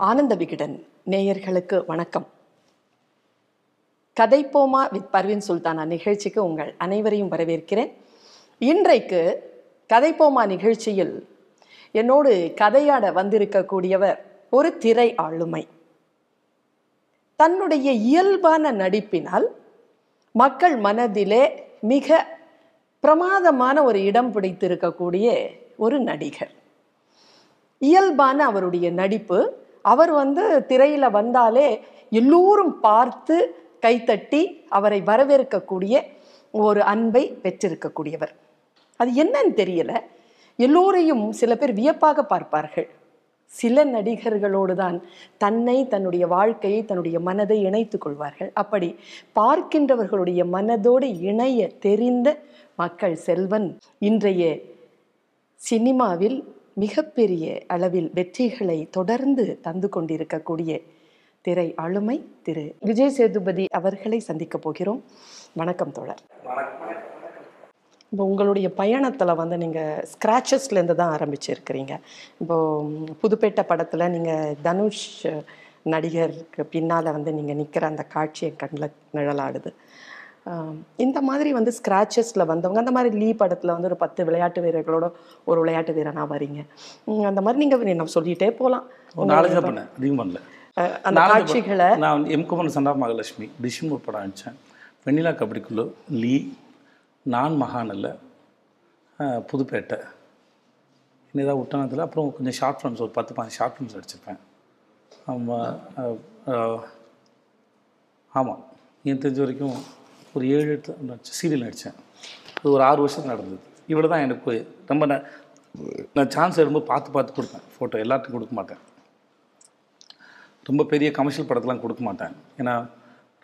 ஆனந்த விகடன் நேயர்களுக்கு வணக்கம். கதைப்போமா வித் பர்வின் சுல்தானா நிகழ்ச்சிக்கு உங்கள் அனைவரையும் வரவேற்கிறேன். இன்றைக்கு கதைப்போமா நிகழ்ச்சியில் என்னோடு கதையாட வந்திருக்கக்கூடியவர் ஒரு திரை ஆளுமை. தன்னுடைய இயல்பான நடிப்பினால் மக்கள் மனதிலே மிக பிரமாதமான ஒரு இடம் பிடித்திருக்கக்கூடிய ஒரு நடிகர். இயல்பான அவருடைய நடிப்பு அவர் வந்து திரையில் வந்தாலே எல்லோரும் பார்த்து கைத்தட்டி அவரை வரவேற்கக்கூடிய ஒரு அன்பை பெற்றிருக்கக்கூடியவர். அது என்னன்னு தெரியல. எல்லோரையும் சில பேர் வியப்பாக பார்ப்பார்கள். சில நடிகர்களோடு தான் தன்னை தன்னுடைய வாழ்க்கையை தன்னுடைய மனதை இணைத்து கொள்வார்கள். அப்படி பார்க்கின்றவர்களுடைய மனதோடு இணைய தெரிந்த மக்கள் செல்வன் இன்றைய சினிமாவில் மிகப்பெரிய அளவில் வெற்றிகளை தொடர்ந்து தந்து கொண்டிருக்கக்கூடிய திரை ஆளுமை திரு விஜய் சேதுபதி அவர்களை சந்திக்க போகிறோம். வணக்கம் தோழர். இப்போ உங்களுடைய பயணத்தில் வந்து நீங்கள் ஸ்க்ராச்சஸ்லேருந்து தான் ஆரம்பிச்சிருக்கிறீங்க. இப்போ புதுப்பேட்டை படத்தில் நீங்கள் தனுஷ் நடிகருக்கு பின்னால் வந்து நீங்கள் நிற்கிற அந்த காட்சியை கண்ணில் நிழலாடுது. இந்த மாதிரி வந்து ஸ்க்ராச்சஸில் வந்தவங்க அந்த மாதிரி லீ படத்தில் வந்து ஒரு பத்து விளையாட்டு வீரர்களோட ஒரு விளையாட்டு வீரனாக வரீங்க. அந்த மாதிரி நீங்கள் நம்ம சொல்லிகிட்டே போகலாம் ஒரு நாலு தான் பண்ணேன். அதிகம் பண்ணல அந்த காட்சிகளை. நான் எம் குமரன் சண்டா மகாலட்சுமி ஒரு படம் அடித்தேன் வெண்ணிலா கபடிக்குழு லீ நான் மகானில் புதுப்பேட்டை. ஏதாவது விட்டானதில் அப்புறம் கொஞ்சம் ஷார்ட் ஃபிலிம்ஸ் ஒரு பத்து பதினஞ்சு ஷார்ட் ஃபிலிம்ஸ் அடிச்சிருப்பேன். ஆமாம் ஆமாம் எனக்கு தெரிஞ்ச வரைக்கும் ஒரு ஏழு எட்டு சீரியல் நடித்தேன் அது ஒரு ஆறு வருஷம் நடந்தது. இவ்வளோ தான் எனக்கு ரொம்ப நான் நான் சான்ஸ் எடுக்கும்போது பார்த்து பார்த்து கொடுப்பேன். ஃபோட்டோ எல்லாத்துக்கும் கொடுக்க மாட்டேன். ரொம்ப பெரிய கமர்ஷியல் படத்தெலாம் கொடுக்க மாட்டேன். ஏன்னா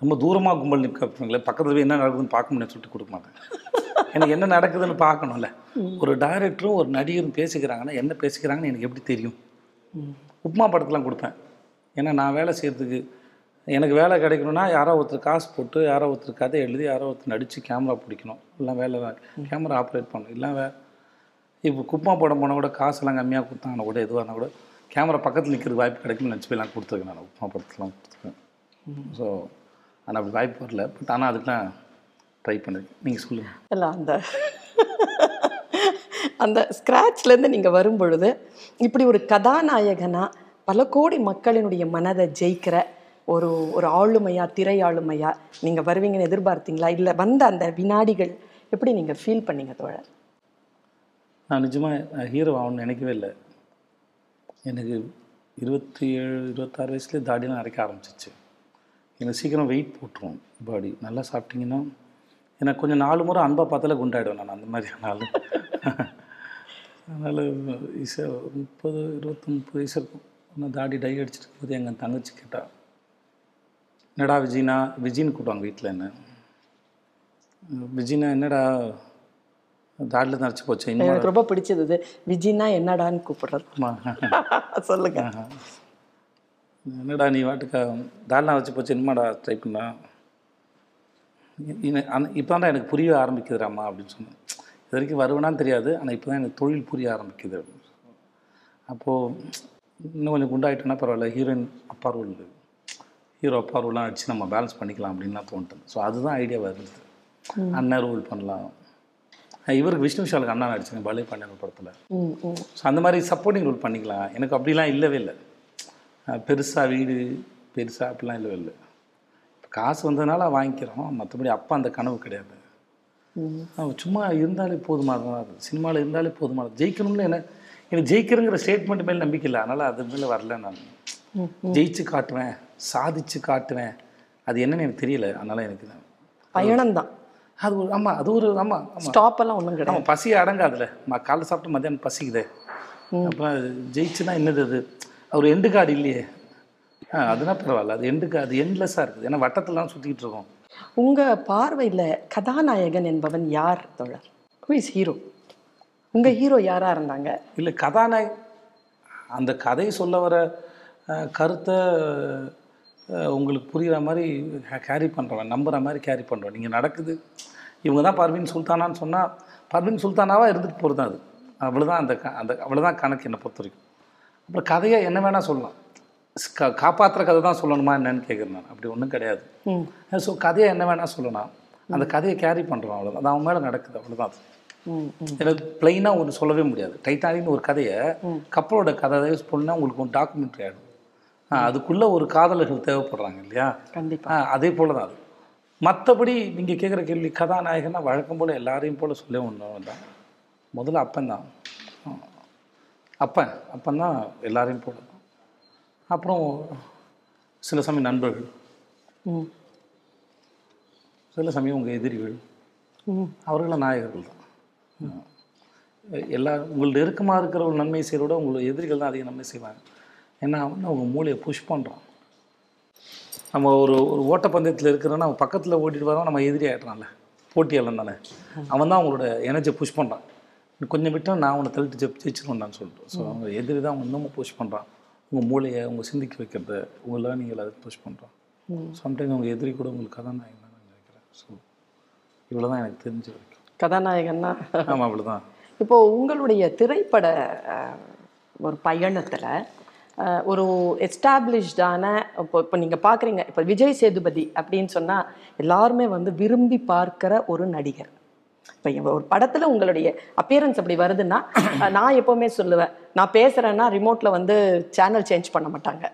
ரொம்ப தூரமாக கும்பல் நிற்கிறவங்களே பக்கத்துல போய் என்ன நடக்குதுன்னு பார்க்க முடியும்னு சொல்லிட்டு கொடுக்க மாட்டேன். எனக்கு என்ன நடக்குதுன்னு பார்க்கணும்ல. ஒரு டைரக்டரும் ஒரு நடிகரும் பேசிக்கிறாங்கன்னா என்ன பேசிக்கிறாங்கன்னு எனக்கு எப்படி தெரியும்? உப்மா படத்தெலாம் கொடுப்பேன். ஏன்னா நான் வேலை செய்கிறதுக்கு எனக்கு வேலை கிடைக்கணும்னா யாரோ ஒருத்தர் காசு போட்டு யாரோ ஒருத்தர் கதை எழுதி யாரோ ஒருத்தர் நடித்து கேமரா பிடிக்கணும். இல்லை வேலை கேமரா ஆப்ரேட் பண்ணணும். இல்லை வே இப்போ குப்பா படம் போனால் கூட காசெல்லாம் கம்மியாக கொடுத்தாங்கன்னா கூட எதுவாக இருந்தால் கூட கேமரா பக்கத்தில் நிற்கிற வாய்ப்பு கிடைக்கும்னு நினச்சி நான் கொடுத்துருக்கேன் நான். உப்புமா படத்துலாம் கொடுத்துருக்கேன். ஸோ ஆனால் அப்படி வாய்ப்பு வரல. பட் ஆனால் அதுக்கெலாம் ட்ரை பண்ணிருக்கேன் நீங்கள் சொல்லுங்கள் இல்லை அந்த அந்த ஸ்க்ராட்ச்லேருந்து நீங்கள் வரும் பொழுது இப்படி ஒரு கதாநாயகனா பல கோடி மக்களினுடைய மனதை ஜெயிக்கிற ஒரு ஒரு ஆளுமையா திரை ஆளுமையா நீங்கள் வருவீங்கன்னு எதிர்பார்த்தீங்களா? இல்லை வந்த அந்த வினாடிகள் எப்படி நீங்கள் ஃபீல் பண்ணீங்க தோழர்? நான் நிஜமாக ஹீரோ ஆகணும்னு நினைக்கவே இல்லை. எனக்கு இருபத்தி ஏழு இருபத்தாறு வயசுலேயே தாடிலாம் அரைக்க ஆரம்பிச்சிச்சு எனக்கு சீக்கிரம் வெயிட் போட்டுரும் பாடி நல்லா சாப்பிட்டீங்கன்னா எனக்கு கொஞ்சம் நாலு முறை அன்பாக பார்த்தாலே குண்டாயிடுவேன் நான் அந்த மாதிரி நாள் அதனால் இசை முப்பது இருபத்தி முப்பது வயசு இருக்கும். நான் தாடி டை அடிச்சிட்டு இருக்கும்போது எங்கள் தங்கச்சி கேட்டால் என்னடா விஜய்னா விஜின்னு கூப்பிடுவாங்க வீட்டில் என்ன? விஜய்னா என்னடா? தாடியில் நரைச்சி போச்சு எனக்கு ரொம்ப பிடிச்சது விஜினா என்னடான்னு கூப்பிடுறது. சொல்லுங்க. என்னடா நீ வாட்டுக்கா? தால்னா வச்சு போச்சு என்னமாடா ட்ரை பண்ணா? இப்போ தான் எனக்கு புரிய ஆரம்பிக்குதுடாம்மா அப்படின்னு சொன்னேன். இது வரைக்கும் வருவேனான்னு தெரியாது ஆனால் இப்போ தான் எனக்கு தொழில் புரிய ஆரம்பிக்குது அப்படின்னு அப்போது இன்னும் கொஞ்சம் குண்டாயிட்டோன்னா பரவாயில்ல ஹீரோயின் அப்பா ரோல் ஹீரோ அப்பா ரோல்லாம் அடித்து நம்ம பேலன்ஸ் பண்ணிக்கலாம் அப்படின்லாம் தோணுது. ஸோ அதுதான் ஐடியாவாக இருந்தது அண்ணன் ரோல் பண்ணலாம். இவருக்கு விஷ்ணு விஷாலுக்கு அண்ணா நடிச்சுங்க பலே பாண்டியன் படத்தில். ஸோ அந்த மாதிரி சப்போர்ட்டிங் ரோல் பண்ணிக்கலாம். எனக்கு அப்படிலாம் இல்லவே இல்லை. பெருசாக வீடு பெருசாக அப்படிலாம் இல்லவே இல்லை. காசு வந்ததுனால வாங்கிக்கிறோம். மற்றபடி அப்பா அந்த கனவு கிடையாது. சும்மா இருந்தாலே போதுமானது சினிமாவில் இருந்தாலே போதுமானது ஜெயிக்கணும்னு என்ன எனக்கு ஜெயிக்கிறங்கிற ஸ்டேட்மெண்ட் மேலே நம்பிக்கை இல்லை. அதனால் அது மேலே வரல நான். ஜெயிச்சு காட்டுவேன். சாதிச்சு காட்டுவேன். அது என்னன்னு எனக்கு தெரியல. அதனால் எனக்கு இது- பயணம்தான். அது ஒரு ஆமாம் அது ஒரு ஆமாம் ஸ்டாப் எல்லாம் ஒன்றும் கிடையாது. ஆமாம் பசி அடங்காதுல ம காலைல சாப்பிட்டு மத்தியானம் பசிக்குதே. அது ஜெயிச்சுனா என்னது அது? ஒரு எண்டு கார்டு இல்லையே. ஆ அதுனா பரவாயில்ல. அது எண்டு அது எண்ட்லெஸ்ஸாக இருக்குது. ஏன்னா வட்டத்துலாம் சுற்றிக்கிட்டு இருக்கோம். உங்க பார்வையில கதாநாயகன் என்பவன் யார் தோழர்? ஹூ இஸ் ஹீரோ உங்க ஹீரோ யாரா இருந்தாங்க? இல்லை கதாநாயக அந்த கதை சொல்ல வர கருத்தை உங்களுக்கு புரிகிற மாதிரி கேரி பண்ணுறவன் நம்புகிற மாதிரி கேரி பண்ணுறவன் நீங்கள் நடக்குது இவங்க தான் பர்வீன் சுல்தானான்னு சொன்னால் பர்வீன் சுல்தானாவாக இருந்துட்டு போகிறது அது? அவ்வளோதான் அந்த க- அந்த அவ்வளோதான் கணக்கு என்னை பொறுத்த வரைக்கும். அப்புறம் கதையை என்ன வேணால் சொல்லலாம். கா காப்பாற்றுற கதை தான் சொல்லணுமா என்னன்னு கேட்குறேன் நான். அப்படி ஒன்றும் கிடையாது. ஸோ கதையை என்ன வேணால் சொல்லலாம் அந்த கதையை கேரி பண்ணுறோம் அவ்வளோதான் அது அவன் மேலே நடக்குது அவ்வளோதான் அது. எனக்கு பிளைனாக ஒன்று சொல்லவே முடியாது. டைட்டானிக்னு ஒரு கதையை கப்பலோட கதை யூஸ் பண்ணால் உங்களுக்கு ஒரு டாக்குமெண்ட்ரி ஆகிடும் அதுக்குள்ளே ஒரு காதலர்கள் தேவைப்படுறாங்க இல்லையா? கண்டிப்பா. ஆ, அதே போல தான் அது. மற்றபடி நீங்கள் கேட்குற கேள்வி கதாநாயகன்னா வழக்கம் போல் எல்லாரையும் போல் சொல்ல ஒன்று தான் முதல்ல அப்பன் தான். அப்பன் அப்பன் தான் எல்லாரையும் போல. அப்புறம் சில சமயம் நண்பர்கள். ம். சில சமயம் உங்கள் எதிரிகள். ம். அவர்களும் நாயகர்கள் தான். எல்லா உங்களோட நெருக்கமாக இருக்கிற ஒரு நன்மை செய்கிறோட உங்களோட எதிரிகள் தான் அதிக நன்மை செய்வாங்க. ஏன்னா அவன் அவங்க மூளையை புஷ் பண்ணுறான் நம்ம ஒரு ஒரு ஓட்டப்பந்தயத்தில் இருக்கிறோன்னா அவன் பக்கத்தில் ஓட்டிட்டு வரோம் நம்ம எதிரி ஆகிட்றான்ல போட்டியாளன் தானே. அவன் தான் அவங்களோட எனர்ஜியை புஷ் பண்ணுறான் கொஞ்சம் விட்டால் நான் அவனை தள்ளிட்டு ஜெப் ஜெயிச்சிருவேன்டான்னு சொல்லிட்டு ஸோ அவங்க எதிரி தான் அவங்க இன்னமும் புஷ் பண்ணுறான் உங்கள் மூளையை உங்க சிந்திக்க வைக்கிறது உங்கள் லேர்னிங்கில் அதை புஷ் பண்ணுறான் சம்டைம்ஸ் உங்கள் எதிரி கூட உங்களுக்கு கதாநாயகம் தான் நான் நினைக்கிறேன். ஸோ இவ்வளோ தான் எனக்கு தெரிஞ்ச வரைக்கும். கதாநாயகன்னா? ஆமாம் அவ்வளோதான் இப்போ உங்களுடைய திரைப்பட ஒரு பயணத்துல ஒரு எஸ்டாப்ளிஷ்டான இப்போ இப்போ நீங்க பார்க்குறீங்க இப்போ விஜய் சேதுபதி அப்படின்னு சொன்னா எல்லாருமே வந்து விரும்பி பார்க்கிற ஒரு நடிகர். இப்போ ஒரு படத்துல உங்களுடைய அப்பியரன்ஸ் அப்படி வருதுன்னா நான் எப்பவுமே சொல்லுவேன் நான் பேசுறேன்னா ரிமோட்ல வந்து சேனல் சேஞ்ச் பண்ண மாட்டாங்க.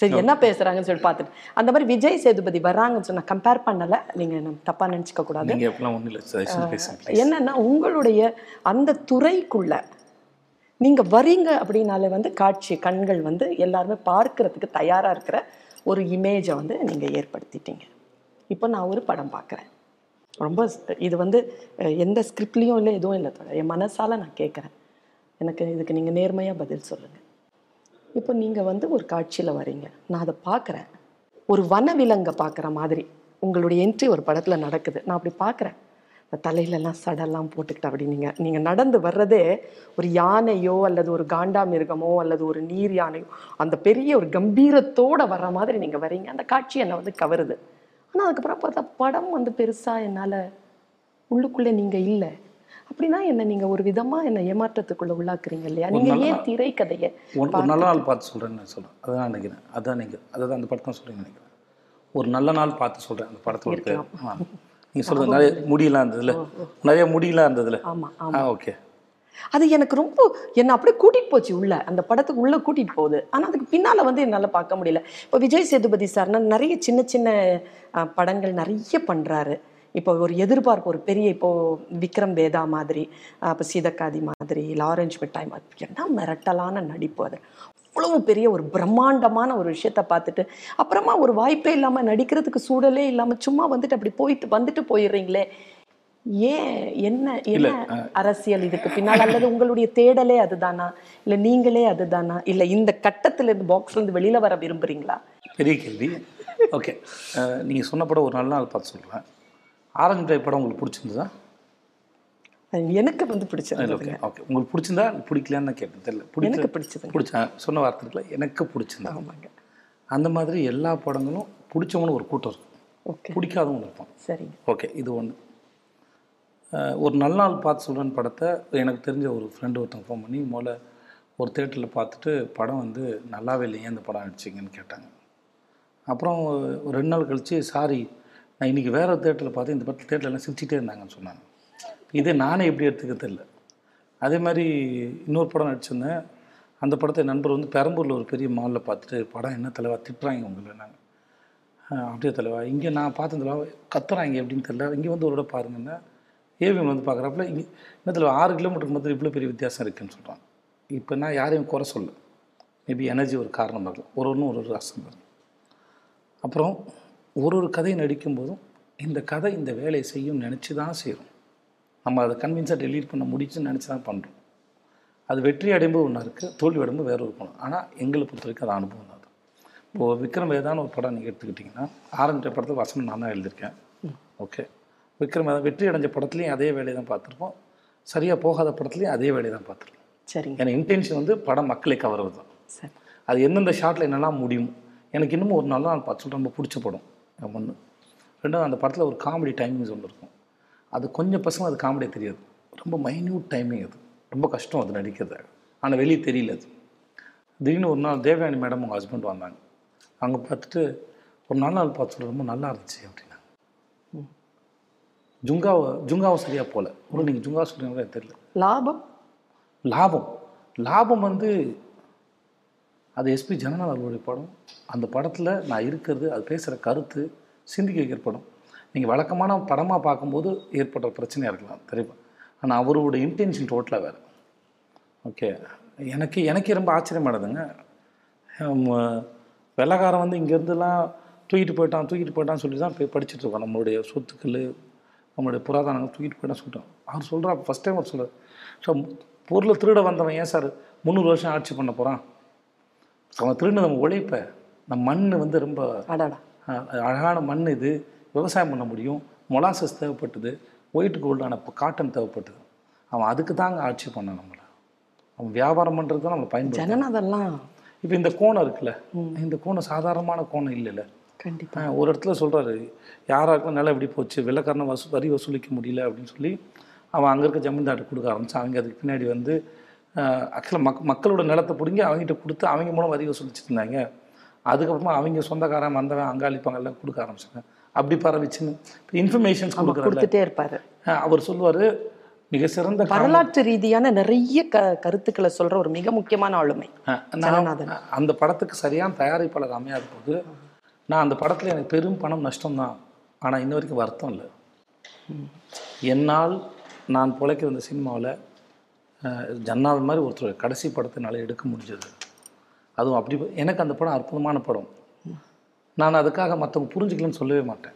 சரி என்ன பேசுறாங்கன்னு சொல்லி பார்த்துட்டு. அந்த மாதிரி விஜய் சேதுபதி வர்றாங்கன்னு சொன்னா கம்பேர் பண்ணல. நீங்க தப்பா நினைச்சுக்க கூடாது. நீங்கள் என்னன்னா உங்களுடைய அந்த துறைக்குள்ள நீங்க வரீங்க அப்படின்னாலே வந்து காட்சி கண்கள் வந்து எல்லாருமே பார்க்கறதுக்கு தயாரா இருக்கிற ஒரு இமேஜை வந்து நீங்க ஏற்படுத்திட்டீங்க. இப்போ நான் ஒரு படம் பார்க்குறேன் ரொம்ப இது வந்து எந்த ஸ்கிரிப்ட்லேயும் இல்லை எதுவும் இல்லை தோழர். என் மனசால நான் கேட்குறேன் எனக்கு இதுக்கு நீங்க நேர்மையா பதில் சொல்லுங்க. இப்போ நீங்க வந்து ஒரு காட்சியில் வரீங்க. நான் அதை பார்க்குறேன் ஒரு வனவிலங்கை பார்க்குற மாதிரி உங்களுடைய என்ட்ரி ஒரு படத்தில் நடக்குது. நான் அப்படி பார்க்குறேன் இந்த தலையிலெல்லாம் சடெல்லாம் போட்டுக்கிட்டு அப்படி நீங்க நீங்க நடந்து வர்றதே ஒரு யானையோ அல்லது ஒரு காண்டாமிருகமோ அல்லது ஒரு நீர் யானையோ அந்த பெரிய ஒரு கம்பீரத்தோட வர்ற மாதிரி நீங்க வர்றீங்க. அந்த காட்சி என்னை வந்து கவருது. ஆனா அதுக்கப்புறம் பார்த்தா படம் வந்து பெருசா என்னால உள்ளுக்குள்ளே நீங்க இல்லை. அப்படின்னா என்ன நீங்க ஒரு விதமா என்ன ஏமாற்றத்துக்குள்ள உள்ளாக்குறீங்க இல்லையா? நீங்க ஏன் திரைக்கதையை ஒரு ஒரு நல்ல நாள் பார்த்து சொல்கிறேன்னு நான் சொல்கிறேன் அதான் நினைக்கிறேன். அதான் நீங்கள் அதான் அந்த படத்தை சொல்கிறேன்னு நினைக்கிறேன். ஒரு நல்ல நாள் பார்த்து சொல்கிறேன் அந்த படத்தோட ஆ. நீங்கள் சொல்கிறது நிறைய முடியலாம் இருந்ததுல. நிறைய முடியலாம் இருந்ததுல. ஆமா ஆ ஓகே. அது எனக்கு ரொம்ப என்னை அப்படியே கூட்டிட்டு போச்சு உள்ள. அந்த படத்துக்கு உள்ள கூட்டிட்டு போகுது. ஆனா அதுக்கு பின்னால வந்து என்னால பார்க்க முடியல. இப்போ விஜய் சேதுபதி சார்னா நிறைய சின்ன சின்ன படங்கள் நிறைய பண்றாரு. இப்போ ஒரு எதிர்பார்ப்பு ஒரு பெரிய இப்போ விக்ரம் வேதா மாதிரி அஹ், இப்போ சீதக்காதி மாதிரி லாரஞ்ச் மிட்டாய் மாதிரி என்ன மிரட்டலான நடிப்பு அது. அவ்வளவு பெரிய ஒரு பிரம்மாண்டமான ஒரு விஷயத்த பார்த்துட்டு அப்புறமா ஒரு வாய்ப்பே இல்லாம நடிக்கிறதுக்கு சூழலே இல்லாம சும்மா வந்துட்டு அப்படி போயிட்டு வந்துட்டு போயிடுறீங்களே. ஏன்? என்ன என்ன அரசியல் இதுக்கு பின்னால்? அல்லது உங்களுடைய தேடலே அதுதானா? இல்ல நீங்களே அதுதானா? இல்ல இந்த கட்டத்துல இருந்து பாக்ஸ்ல இருந்து வெளியில வர விரும்புறீங்களா? பெரிய கேள்வி. ஓகே. நீங்கள் சொன்ன படம் ஒரு நல்ல நாள் பார்த்து சொல்கிறேன் ஆரஞ்சு படம் உங்களுக்கு பிடிச்சிருந்ததா? எனக்கு வந்து பிடிச்சது ஓகே உங்களுக்கு பிடிச்சிருந்தா பிடிக்கலையான்னு நான் கேட்டேன் தெரியல பிடிச்ச எனக்கு பிடிச்சதுங்க. பிடிச்ச சொன்ன வார்த்தைகளை எனக்கு பிடிச்சிருந்தா ஆமாங்க. அந்த மாதிரி எல்லா படங்களும் பிடிச்சவனு ஒரு கூட்டம் இருக்கும். ஓகே. பிடிக்காதவங்க இருப்பான். சரிங்க. ஓகே இது ஒன்று ஒரு நல்ல நாள் பார்த்து சொல்கிறேன் படத்தை எனக்கு தெரிஞ்ச ஒரு ஃப்ரெண்டு ஒருத்தங்க ஃபோன் பண்ணி முதல்ல ஒரு தேட்டரில் பார்த்துட்டு படம் வந்து நல்லாவே இல்லையே இந்த படம் அடிச்சிங்கன்னு கேட்டாங்க. அப்புறம் ஒரு ரெண்டு நாள் கழித்து சாரி நான் இன்றைக்கி வேறு தேட்டரில் பார்த்து இந்த படத்தில் தேட்டரில் எல்லாம் சிரிச்சிட்டே இருந்தாங்கன்னு சொன்னாங்க. இதே நானே எப்படி எடுத்துக்க அதே மாதிரி இன்னொரு படம் நடிச்சிருந்தேன். அந்த படத்தை நண்பர் வந்து பெரம்பூரில் ஒரு பெரிய மாலில் பார்த்துட்டு படம் என்ன தலைவா? திட்டுறாங்க உங்களை நாங்கள் அப்படியே தலைவா? இங்கே நான் பார்த்த தலைவா. கத்துறாங்க எப்படின்னு தெரியல. இங்கே வந்து ஒரு இடம் பாருங்கன்னா. ஏவிஎம் வந்து பார்க்குறப்பல இங்கே என்ன தலைவா? ஆறு கிலோமீட்டருக்கு மொத்தம் இவ்வளோ பெரிய வித்தியாசம் இருக்குன்னு சொல்கிறாங்க இப்போ நான் யாரையும் குறை சொல்ல மேபி எனர்ஜி ஒரு காரணம் இருக்கலாம் ஒரு ஒன்றும் ஒரு ஒரு ரசம் இருக்கும் அப்புறம் ஒரு ஒரு கதையை நடிக்கும்போதும் இந்த கதை இந்த வேலையை செய்யும் நினச்சி தான் செய்கிறோம் நம்ம அதை கன்வின்ஸாக டெலீட் பண்ண முடிச்சுன்னு நினச்சி தான் பண்ணுறோம் அது வெற்றி அடையும்போது ஒன்றா இருக்குது தோல்வி அடையும்போது வேற ஒரு படம் ஆனால் எங்களை பொறுத்த வரைக்கும் அது அனுபவம் தான் அது. இப்போது விக்ரம் வேதான்னு ஒரு படம் நீங்கள் எடுத்துக்கிட்டிங்கன்னா ஆரம்பித்த படத்தில் வசனம் நான் தான் எழுதியிருக்கேன். ஓகே விக்ரம் வேதா வெற்றி அடைஞ்ச படத்துலையும் அதே வேலையை தான் பார்த்துருப்போம். சரியாக போகாத படத்துலையும் அதே வேலையை தான் பார்த்துருக்கோம் சரிங்க. எனக்கு இன்டென்ஷன் வந்து படம் மக்களை கவர்வது தான். சரி. அது எந்தெந்த ஷாட்டில் என்னெல்லாம் முடியும்? எனக்கு இன்னும் ஒரு நல்ல நாள் பார்த்து சொல்லிட்டு ரொம்ப பிடிச்ச படம். ஒன்று ரெண்டாவது அந்த படத்தில் ஒரு காமெடி டைமிங்ஸ் ஒன்று இருக்கும். அது கொஞ்சம் பசங்க அது காமெடியாக தெரியாது. ரொம்ப மைன்யூட் டைமிங் அது. ரொம்ப கஷ்டம் அது நடிக்கிறது. ஆனால் வெளியே தெரியல அது. திடீர்னு ஒரு நாள் தேவயானி மேடம் உங்கள் ஹஸ்பண்ட் வந்தாங்க. அங்கே பார்த்துட்டு ஒரு நல்ல நாள் பார்த்து ரொம்ப நல்லா இருந்துச்சு அப்படின்னா ஜுங்காவை ஜுங்காவும் சரியாக போகல ஒரு நீங்கள் ஜுங்கா சொல்கிறீங்களா தெரியல. லாபம்? லாபம். லாபம் வந்து அது எஸ்பி ஜனநாதன் அவர்களுடைய படம். அந்த படத்தில் நான் இருக்கிறது அது பேசுகிற கருத்து சிந்திக்க வைக்கிற படம். நீங்கள் வழக்கமான படமாக பார்க்கும்போது ஏற்படுற பிரச்சனையாக இருக்கலாம் தெரியுமா? ஆனால் அவருடைய இன்டென்ஷன் டோட்டலாக வேறு. ஓகே எனக்கு எனக்கே ரொம்ப ஆச்சரியமானதுங்க. வெள்ளைக்காரன் வந்து இங்கேருந்துலாம் தூக்கிட்டு போயிட்டான் தூக்கிட்டு போயிட்டான்னு சொல்லி தான் போய் படிச்சுட்டு இருக்கோம் நம்மளுடைய சொத்துக்கள் நம்மளுடைய புராதனங்கள் தூக்கிட்டு போயிட்டான் சொல்லிட்டோம் அவர் சொல்கிறா ஃபஸ்ட் டைம் அவர் சொல்கிறார் ஸோ பொருளை திருட வந்தவன் ஏன் சார்? முந்நூறு வருஷம் ஆட்சி பண்ண போகிறான் அவன் திருடு நம்ம உழைப்ப. நம்ம மண் வந்து ரொம்ப அழகான மண் இது. விவசாயம் பண்ண முடியும். மொலாசஸ் தேவைப்பட்டது. ஒயிட் கோல்டான காட்டன் தேவைப்பட்டது. அவன் அதுக்கு தாங்க ஆட்சி பண்ணான் நம்மளை. அவன் வியாபாரம் பண்ணுறது தான் நம்மளை பயன்படுத்த ஜனநாதெல்லாம் இப்போ இந்த கோணம் இருக்குல்ல. இந்த கோணம் சாதாரணமான கோணம் இல்லைல்ல. கண்டிப்பா. ஆஹ் ஒரு இடத்துல சொல்கிறாரு யாராருக்கும் நிலம் எப்படி போச்சு? வெள்ளக்காரனை வசூ வரி வசூலிக்க முடியல அப்படின்னு சொல்லி அவன் அங்கே இருக்க ஜமீன்தார்ட்ட கொடுக்க ஆரம்பிச்சான். அவங்க அதுக்கு பின்னாடி வந்து ஆக்சுவலாக மக் மக்களோட நிலத்தை பிடுங்கி அவங்ககிட்ட கொடுத்து அவங்க மூலம் வரி வசூலிச்சுட்டு இருந்தாங்க. அதுக்கப்புறமா அவங்க சொந்தக்காரன் வந்தவன் அங்காளிப்பாங்க எல்லாம் கொடுக்க ஆரம்பிச்சாங்க. அப்படி பரவிச்சுன்னு. இப்போ இன்ஃபர்மேஷன்ஸ் கொடுத்துட்டே இருப்பாரு. அவர் சொல்லுவார் மிக சிறந்த வரலாற்று ரீதியான நிறைய க கருத்துக்களை சொல்ற ஒரு மிக முக்கியமான ஆளுமை. அந்த படத்துக்கு சரியான தயாரிப்பாளர் அமையாத போது நான் அந்த படத்தில் எனக்கு பெரும் பணம் நஷ்டம்தான் ஆனால் இன்ன வரைக்கும் வருத்தம் இல்லை. என்னால் நான் பிழைக்கிற இந்த சினிமாவில் ஜன்னாத் மாதிரி ஒருத்தர் கடைசி படத்தை என்னால் எடுக்க முடிஞ்சது. அதுவும் அப்படி எனக்கு அந்த படம் அற்புதமான படம். நான் அதுக்காக மற்றவங்க புரிஞ்சுக்கலன்னு சொல்லவே மாட்டேன்.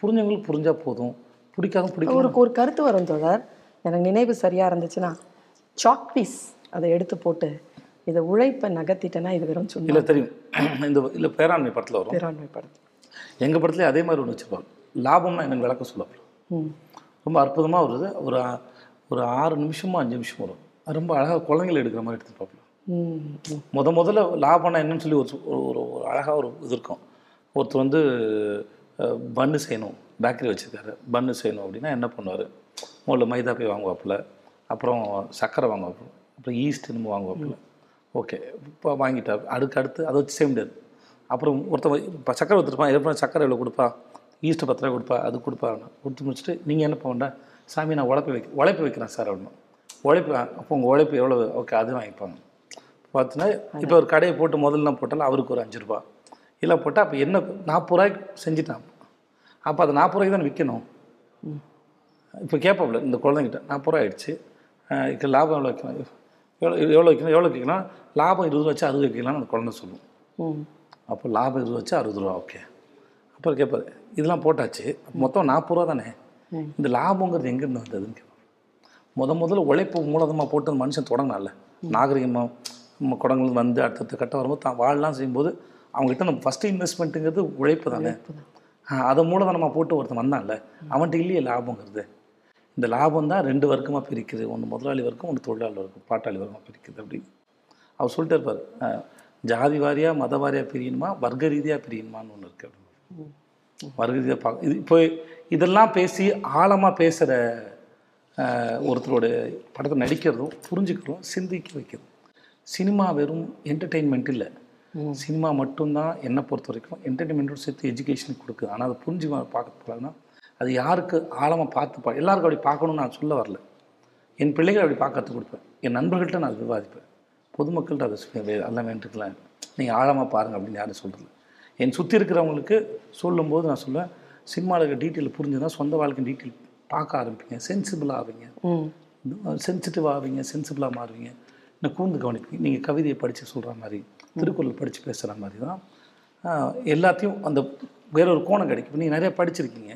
புரிஞ்சவங்களுக்கு புரிஞ்சால் போதும். பிடிக்காத பிடிக்கும் ஒரு ஒரு கருத்து வரும் தோழர். எனக்கு நினைவு சரியா இருந்துச்சுன்னா சாக் பீஸ் அதை எடுத்து போட்டு இதை உழைப்பை நகர்த்திட்டேன்னா இது வெறும் சும்மா இல்லை தெரியும். இந்த இல்லை பேராண்மை படத்தில் வரும். பேராண்மை படம். எங்கள் படத்துலேயே அதே மாதிரி ஒன்று வச்சுருப்பாங்க. லாபம்னா எனக்கு விளக்கம் சொல்லுவாங்க ம். ரொம்ப அற்புதமாக வருது. ஒரு ஒரு ஆறு நிமிஷமோ அஞ்சு நிமிஷம் வரும். ரொம்ப அழகாக குழந்தைகளை எடுக்கிற மாதிரி எடுத்துருப்பாப்புல. முத முதல்ல லாபம்னா என்னன்னு சொல்லி ஒரு ஒரு அழகாக ஒரு இது இருக்கும். ஒருத்தர் வந்து பன்னு செய்யணும் பேக்கரி வச்சுருக்காரு. பன்னு செய்யணும் அப்படின்னா என்ன பண்ணுவார்? முதல்ல மைதா போய் வாங்குவாப்புல. அப்புறம் சர்க்கரை வாங்குவாப்புல. அப்புறம் ஈஸ்ட் என்னமோ வாங்குவாப்புல. ஓகே இப்போ வாங்கிட்டார். அடுக்கு அடுத்து அதை வச்சு செய்ய முடியாது. அப்புறம் ஒருத்தன் இப்போ சக்கரை கொடுத்துருப்பான் எப்படி சக்கரை எவ்வளோ கொடுப்பா. ஈஸ்ட்டு பத்து ரூபா கொடுப்பா. அது கொடுப்பா. கொடுத்து முடிச்சுட்டு நீங்கள் என்ன பண்ண சாமி நான் உழைப்பு வைக்க உழைப்பு வைக்கிறேன் சார் அப்படின்னு. உழைப்பு அப்போ உங்கள் உழைப்பு எவ்வளோ ஓகே அது வாங்கிப்பாங்க. பார்த்தீங்கன்னா இப்போ ஒரு கடையை போட்டு முதல்ல போட்டாலும் அவருக்கு ஒரு அஞ்சு ரூபா இல்லை போட்டால் அப்போ என்ன நாற்பது ரூபாய்க்கு செஞ்சுட்டான். அப்போ அது நாற்பது ரூபாய்க்கு தான் விற்கணும் இப்போ கேட்பாப்புல இந்த குழந்தைங்கிட்ட நாற்பது ரூபா ஆயிடுச்சு. இப்போ லாபம் எவ்வளோ வைக்கணும்? எவ்வளோ எவ்வளோ வைக்கணும்? எவ்வளோ வைக்கலாம் லாபம் இருபது ரூபா வச்சு அறுபது வைக்கலாம்னு அந்த குழந்தை சொல்லும். அப்போ லாபம் இருபது வச்சு அறுபது ரூபா ஓகே. அப்புறம் கேட்பாரு இதெல்லாம் போட்டாச்சு. மொத்தம் நாற்பது ரூபா தானே? இந்த லாபங்கிறது எங்கேருந்து வந்ததுன்னு கேட்பாரு. முத முதல்ல உழைப்பு மூலதனமாக போட்டு மனுஷன் தொடங்கினால நாகரிகமாக நம்ம குடங்கள் வந்து அடுத்தடுத்த கட்டம் வரும்போது தான் வாழலாம் செய்யும்போது அவங்ககிட்ட நம்ம ஃபஸ்ட்டு இன்வெஸ்ட்மெண்ட்டுங்கிறது உழைப்பு தானே அதை மூலதனமாக போட்டு ஒருத்தன் வந்தான்ல அவன்கிட்ட இல்லையே லாபங்கிறது. இந்த லாபம் தான் ரெண்டு வர்க்கமாக பிரிக்குது. ஒன்று முதலாளி வர்க்கம் ஒன்று தொழிலாளி வர்க்கம் பாட்டாளி வர்க்கமாக பிரிக்குது அப்படி அவர் சொல்லிட்டு இருப்பார் ஜாதி வாரியாக மத வாரியாக பிரியணுமா வர்க்க ரீதியாக பிரியணுமான்னு ஒன்று இருக்குது அப்படின்னு. வர்க்க ரீதியாக பார்க்க இது இப்போ இதெல்லாம் பேசி ஆழமாக பேசுகிற ஒருத்தரோட படத்தை நடிக்கிறதும் புரிஞ்சுக்கிறதும் சிந்திக்க வைக்கிறது சினிமா வெறும் என்டர்டெயின்மெண்ட் இல்லை. சினிமா மட்டும்தான் என்னை பொறுத்த வரைக்கும் என்டர்டெயின்மெண்ட்டோட சேர்த்து எஜுகேஷன் கொடுக்குது. ஆனால் அதை புரிஞ்சு பார்க்க போகிறாங்கன்னா அது யாருக்கு ஆழமாக பார்த்து பா எல்லாருக்கும் அப்படி பார்க்கணும்னு நான் சொல்ல வரல. என் பிள்ளைகள் அப்படி பார்க்க கற்றுக் கொடுப்பேன். என் நண்பர்கள்ட்ட நான் விவாதிப்பேன். பொதுமக்கள்கிட்ட அதை சொல்லி, "வே- அதெல்லாம் வேண்டிருக்கலாம் நீங்கள் ஆழமாக பாருங்கள் அப்படின்னு யாரும் சொல்கிறது என் சுற்றி இருக்கிறவங்களுக்கு சொல்லும்போது நான் சொல்லுவேன் சினிமாவில் இருக்க டீட்டெயில் புரிஞ்சுதான் சொந்த வாழ்க்கை டீட்டெயில் பார்க்க ஆரம்பிப்பீங்க. சென்சிபிள் ஆவீங்க. சென்சிட்டிவ் ஆவீங்க சென்சிபிளாக மாறுவீங்க. இன்னும் கூர்ந்து கவனிப்பீங்க. நீங்கள் கவிதையை படித்து சொல்கிற மாதிரி. திருக்குறள் படித்து பேசுகிற மாதிரி தான் எல்லாத்தையும் அந்த வேற ஒரு கோணம் கிடைக்கும். இப்போ நீங்கள் நிறைய படிச்சிருக்கீங்க.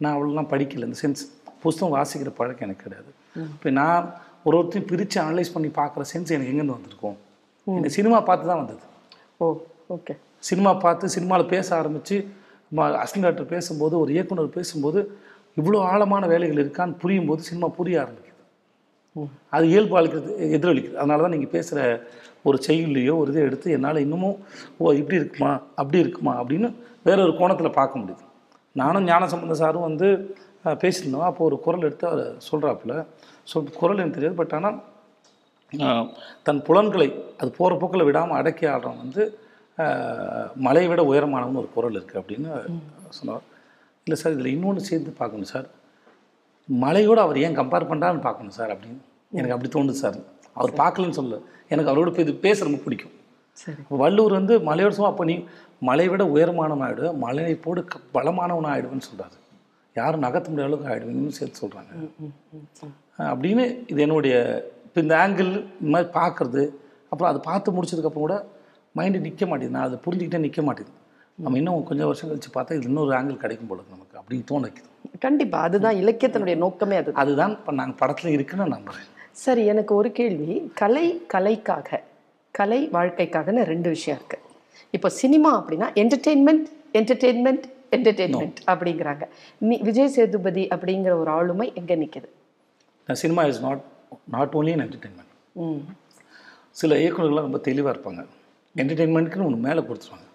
நான் அவ்வளோலாம் படிக்கல. இந்த சென்ஸ் புஸ்தகம் வாசிக்கிற பழக்கம் எனக்கு கிடையாது. இப்போ நான் ஒரு ஒருத்தையும் பிரித்து அனலைஸ் பண்ணி பார்க்குற சென்ஸ் எனக்கு எங்கேருந்து வந்திருக்கும்? இந்த சினிமா பார்த்து தான் வந்தது. ஓ ஓகே. சினிமா பார்த்து சினிமாவில் பேச ஆரம்பித்து அசிஸ்டன்ட் டாக்டர் பேசும்போது ஒரு இயக்குனர் பேசும்போது இவ்வளோ ஆழமான வேலைகள் இருக்கான்னு புரியும் போது சினிமா புரிய ஆரம்பிக்குது. அது இயல்பு அளிக்கிறது எதிரொலிக்குது. அதனால தான் நீங்கள் பேசுகிற ஒரு செய்யுள்ளையோ ஒரு இதை எடுத்து என்னால் இன்னமும் ஓ இப்படி இருக்குமா? அப்படி இருக்குமா? அப்படின்னு வேற ஒரு கோணத்தில் பார்க்க முடியுது. நானும் ஞானசம்பந்த சாரும் வந்து பேசியிருந்தோம். அப்போ ஒரு குரல் எடுத்து அவர் சொல்கிறாப்புல சொல் குரல் எனக்கு தெரியாது. பட் ஆனால் தன் புலன்களை அது போகிற போக்கில் விடாமல் அடக்கி ஆடுறவன் வந்து மலையை விட உயரமானவன் ஒரு குரல் இருக்குது அப்படின்னு சொன்னார். இல்லை சார் இதில் இன்னொன்று சேர்த்து பார்க்கணும் சார். மலையோடு அவர் ஏன் கம்பேர் பண்ணுறான்னு பார்க்கணும் சார் அப்படின்னு. எனக்கு அப்படி தோணுது சார். அவர் பார்க்கலன்னு சொல்ல எனக்கு அவரோட இது பேச ரொம்ப பிடிக்கும். சரி. வள்ளுவர் வந்து மலையோட சும்மா அப்போ நீ மலை விட உயரமானவன் ஆயிடு மலையை போடு க- பலமானவன் ஆயிடுவேன்னு சொல்கிறாரு யாரும் நகர்த்த முடியாத அளவுக்கு ஆயிடுவீங்கன்னு சேர்த்து சொல்கிறாங்க. அப்படின்னு இது என்னுடைய இப்போ இந்த ஆங்கிள் இந்த மாதிரி பார்க்குறது அப்புறம் அதை பார்த்து முடிச்சதுக்கப்புறம் கூட மைண்டு நிற்க மாட்டேங்குது. நான் அதை புரிஞ்சுக்கிட்டே நிற்க மாட்டேங்குது. நம்ம இன்னும் கொஞ்சம் வருஷம் கழிச்சு பார்த்தா இது இன்னொரு ஆங்கிள் கிடைக்கும் போல நமக்கு. அப்படின்னு தோண வைக்குது கண்டிப்பா. அதுதான் இலக்கியத்தினுடைய நோக்கமே அது. அதுதான் இப்போ நாங்கள் படத்தில் இருக்குன்னு நான் நம்புகிறேன் சரி எனக்கு ஒரு கேள்வி. கலை கலைக்காக கலை வாழ்க்கைக்காகன்னு ரெண்டு விஷயம் இருக்கு. இப்போ சினிமா அப்படின்னா என்டர்டெயின்மெண்ட் என்டர்டெயின்மெண்ட் என்டர்டெயின்மெண்ட் அப்படிங்கிறாங்க. நீ விஜய் சேதுபதி அப்படிங்கிற ஒரு ஆளுமை எங்க நிக்குது? Cinema is not not only an entertainment சில இயக்குநர்கள்லாம் ரொம்ப தெளிவாக இருப்பாங்க. என்டர்டெயின்மெண்ட்டுக்குன்னு ஒன்று மேலே கொடுத்துருவாங்க.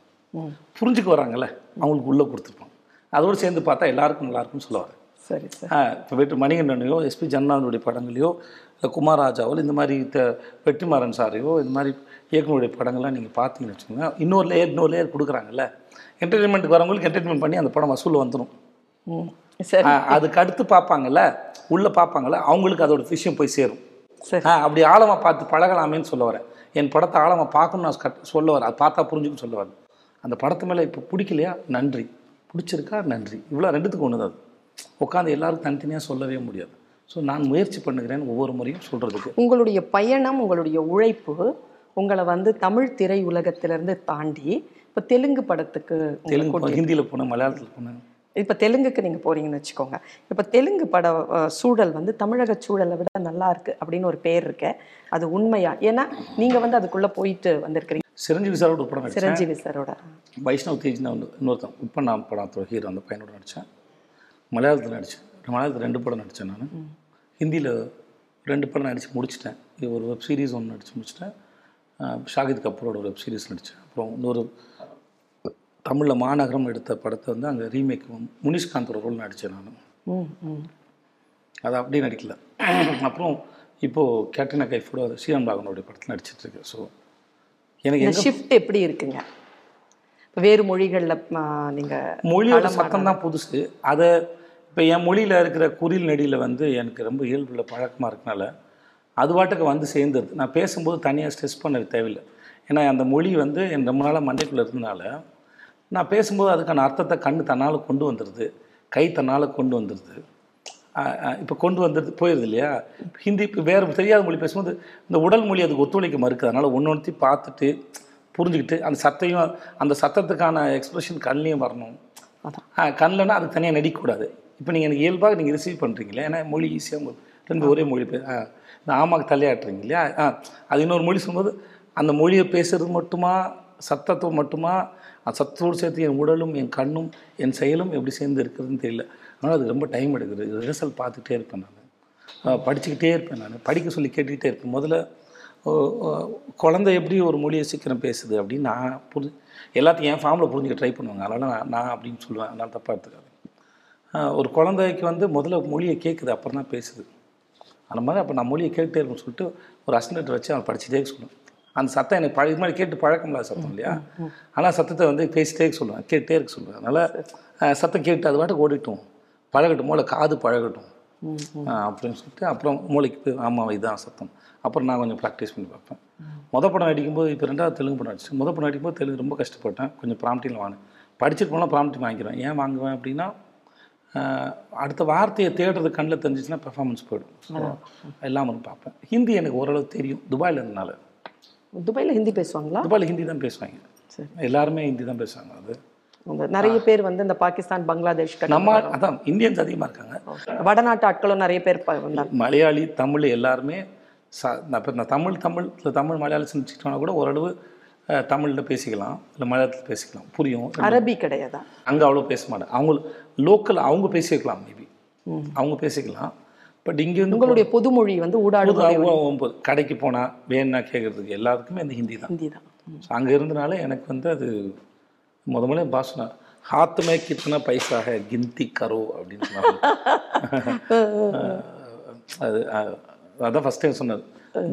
புரிஞ்சுக்க வராங்கல்ல? அவங்களுக்கு உள்ளே கொடுத்துருப்பாங்க. அதோடு சேர்ந்து பார்த்தா எல்லாருக்கும் நல்லா இருக்கும்னு சொல்ல வரேன் சரி. சார் இப்போ வெற்றி மணிகண்டனையோ எஸ்பி ஜன்னானுடைய படங்களையோ இல்லை குமாராஜாவோ இந்த மாதிரி த வெற்றிமாறன் சாரையோ இந்த மாதிரி இயக்குனருடைய படங்கள்லாம் நீங்கள் பார்த்தீங்கன்னு வச்சுக்கோங்க. இன்னொரு லேயர் இன்னொரு லேயர் கொடுக்குறாங்கல்ல? என்டர்டெயின்மெண்ட்டுக்கு வரவங்களுக்கு என்டர்டெயின்மெண்ட் பண்ணி அந்த படம் வசூல் வந்துடும் ம் சரி. அதுக்கு அடுத்து பார்ப்பாங்கல்ல? உள்ளே பார்ப்பாங்கல்ல? அவங்களுக்கு அதோட விஷயம் போய் சேரும். சரி. அப்படி ஆழமாக பார்த்து பழகலாமேன்னு சொல்ல வரேன் என் படத்தை ஆழமாக பார்க்கணும்னு நான் சொல்ல வரேன் அது பார்த்தா புரிஞ்சுக்கும் சொல்ல வரேன் அந்த படத்து மேலே இப்போ பிடிக்கலையா? நன்றி. பிடிச்சிருக்கா? நன்றி. இவ்வளோ ரெண்டுத்துக்கு ஒன்று அது. உட்காந்து எல்லாருக்கும் தனித்தனியாக சொல்லவே முடியாது. ஸோ நான் முயற்சி பண்ணுகிறேன் ஒவ்வொரு முறையும் சொல்கிறதுக்கு உங்களுடைய பயணம் உங்களுடைய உழைப்பு உங்களை வந்து தமிழ் திரை உலகத்திலிருந்து தாண்டி இப்போ தெலுங்கு படத்துக்கு தெலுங்கு ஹிந்தியில் போனேன் மலையாளத்தில் போனேன். இப்போ தெலுங்குக்கு நீங்கள் போறீங்கன்னு வச்சுக்கோங்க. இப்போ தெலுங்கு பட சூழல் வந்து தமிழக சூழலை விட நல்லா இருக்கு அப்படின்னு ஒரு பேர் இருக்கு. அது உண்மையா? ஏன்னா நீங்கள் வந்து அதுக்குள்ளே போயிட்டு வந்திருக்கிறீங்க. சிரஞ்சீவி சாரோட ஒரு படம் சிரஞ்சீவி சாரோட. வைஷ்ணவ் தேஜ்னு வந்து இன்னொருத்தன் நான் படத்தோட ஹீரோ அந்த பையனோட நடித்தேன் மலையாளத்தில் நடித்தேன் மலையாளத்தில் ரெண்டு படம் நடித்தேன் நான். ஹிந்தியில் ரெண்டு படம் நடித்து முடிச்சிட்டேன். இது ஒரு வெப் சீரிஸ் ஒன்று நடித்து முடிச்சிட்டேன். ஷாகித் கபூரோட ஒரு வெப் சீரிஸ் நடித்தேன் அப்புறம் இன்னொரு தமிழில் மாநகரம் எடுத்த படத்தை வந்து அங்கே ரீமேக் முனிஷ்காந்தோட ரோல் நடித்தேன் நான். அது அப்படியே நடிக்கல. அப்புறம் இப்போது கேட்ரினா கைஃபோட ஸ்ரீராம் பாகவனுடைய படத்தில் நடிச்சிட்ருக்கேன் ஸோ எனக்கு ஷிஃப்ட் எப்படி இருக்குங்க? இப்போ வேறு மொழிகளில் நீங்கள் மொழியோட சத்தம் தான் புதுசு. அதை இப்போ என் மொழியில் இருக்கிற குறில் நெடியில் வந்து எனக்கு ரொம்ப இயல்பில் பழக்கமாக இருக்கனால அது பாட்டுக்கு வந்து சேர்ந்துருது நான் பேசும்போது தனியாக ஸ்ட்ரெஸ் பண்ண தேவையில்லை. ஏன்னா அந்த மொழி வந்து என் ரொம்ப நாளாக மண்டைக்குள்ளே இருந்தனால நான் பேசும்போது அதுக்கான அர்த்தத்தை கண்ணு தன்னால் கொண்டு வந்துடுது கை தன்னால் கொண்டு வந்துடுது இப்போ கொண்டு வந்துடுது போயிடுது இல்லையா ஹிந்தி இப்போ வேறு தெரியாத மொழி பேசும்போது இந்த உடல் மொழி அதுக்கு ஒத்துழைக்க மறுக்குது. அதனால் ஒன்று ஒன்றுத்தையும் பார்த்துட்டு புரிஞ்சுக்கிட்டு அந்த சத்தையும் அந்த சத்தத்துக்கான எக்ஸ்பிரஷன் கண்ணிலையும் வரணும். கண்ணில்னா அது தனியாக நடிக்கக்கூடாது இப்போ நீங்கள் எனக்கு இயல்பாக நீங்கள் ரிசீவ் பண்ணுறீங்களே ஏன்னா மொழி ஈஸியாக உங்களுக்கு ரெண்டு ஒரே மொழி பே ஆ இந்த ஆமாக்கு தலையாட்டுறீங்க இல்லையா? ஆ அது இன்னொரு மொழி சொல்லும்போது அந்த மொழியை பேசுறது மட்டுமா சத்தத்தை மட்டுமா? அந்த சத்தத்தோடு சேர்த்து என் உடலும் என் கண்ணும் என் செயலும் எப்படி சேர்ந்து இருக்கிறதுன்னு தெரியல. அதனால் அது ரொம்ப டைம் எடுக்குது. ரிஹர்சல் பார்த்துக்கிட்டே இருப்பேன் நான். படிச்சுக்கிட்டே இருப்பேன் நான். படிக்க சொல்லி கேட்டுக்கிட்டே இருப்பேன். முதல்ல குழந்தை எப்படி ஒரு மொழியை சீக்கிரம் பேசுது அப்படின்னு நான் புரி எல்லாத்தையும் என் ஃபார்மில் புரிஞ்சுக்க ட்ரை பண்ணுவாங்க. அதனால் நான் நான் அப்படின்னு சொல்லுவேன். அதனால் தப்பாக எடுத்துக்காது ஒரு குழந்தைக்கு வந்து முதல்ல மொழியை கேட்குது அப்புறம் தான் பேசுது. அந்த மாதிரி அப்போ நான் மொழியை கேட்டுட்டே இருக்குன்னு சொல்லிட்டு ஒரு அசனேட்டர் வச்சு அவன் படிச்சுட்டே சொல்லுவேன். அந்த சத்தம் எனக்கு பழ இது மாதிரி கேட்டு பழக்கம் இல்லாத சத்தம் இல்லையா? ஆனால் சத்தத்தை வந்து பேசிட்டே சொல்லுவேன். கேட்டே இருக்க சொல்லுவேன். அதனால் சத்தம் கேட்டு அது பாட்டுக்கு ஓடிட்டும் பழகட்டும்? மூளை காது பழகட்டும். அப்படின்னு சொல்லிட்டு அப்புறம் மூளைக்கு போய் ஆமாம் இதுதான் சத்தம். அப்புறம் நான் கொஞ்சம் ப்ராக்டிஸ் பண்ணி பார்ப்பேன். மொதல் படம் நடிக்கும்போது இப்போ ரெண்டாவது தெலுங்கு படம் நடிச்சேன் மொதல் படம் நடிக்கும்போது தெலுங்கு ரொம்ப கஷ்டப்பட்டேன். கொஞ்சம் ப்ராம்ப்டியில் வாங்கினேன். படிச்சுட்டு போனால் ப்ராம்ப்டி வாங்கிக்கிறேன் ஏன் வாங்குவேன் அப்படின்னா அடுத்த வார்த்தையை தேடுறது கண்ணில் தெரிஞ்சிச்சுன்னா பெர்ஃபார்மன்ஸ் போயிடும். எல்லாமே பார்ப்பேன். ஹிந்தி எனக்கு ஓரளவு தெரியும். துபாயில் இருந்தனால. துபாயில் ஹிந்தி பேசுவாங்களா? துபாயில் ஹிந்தி தான் பேசுவாங்க. சரி. எல்லாருமே ஹிந்தி தான் பேசுவாங்க அது. நிறைய பேர் வந்து இந்த பாகிஸ்தான் பங்களாதேஷ் நம்ம அதான் இந்தியன்ஸ் அதிகமாக இருக்காங்க. வடநாட்டு ஆட்களும் நிறைய பேர் மலையாளி தமிழ் எல்லாருமே ச நான் இப்போ தமிழ் தமிழ் தமிழ் மலையாளம் செஞ்சுக்கிட்டோன்னா கூட ஓரளவு தமிழில் பேசிக்கலாம் இல்லை மலையாளத்தில் பேசிக்கலாம். புரியும். அரபி கிடையாதா? அங்கே அவ்வளோ பேச மாட்டேன் அவங்க லோக்கல் அவங்க பேசிக்கலாம் மேபி அவங்க பேசிக்கலாம். பட் இங்கே வந்து உங்களுடைய பொதுமொழி வந்து ஊடாடு கடைக்கு போனால் வேணும்னா கேட்குறதுக்கு எல்லாத்துக்குமே இந்த ஹிந்தி தான். ஹிந்தி தான். அங்கே இருந்தனால எனக்கு வந்து அது முத முதல்ல பாசனா ஹாத் மே கித்தனா பைசா ஹே கிந்தி கரோ அப்படின்னு சொன்னாங்க. அது அதான் ஃபஸ்ட் டைம் சொன்னார்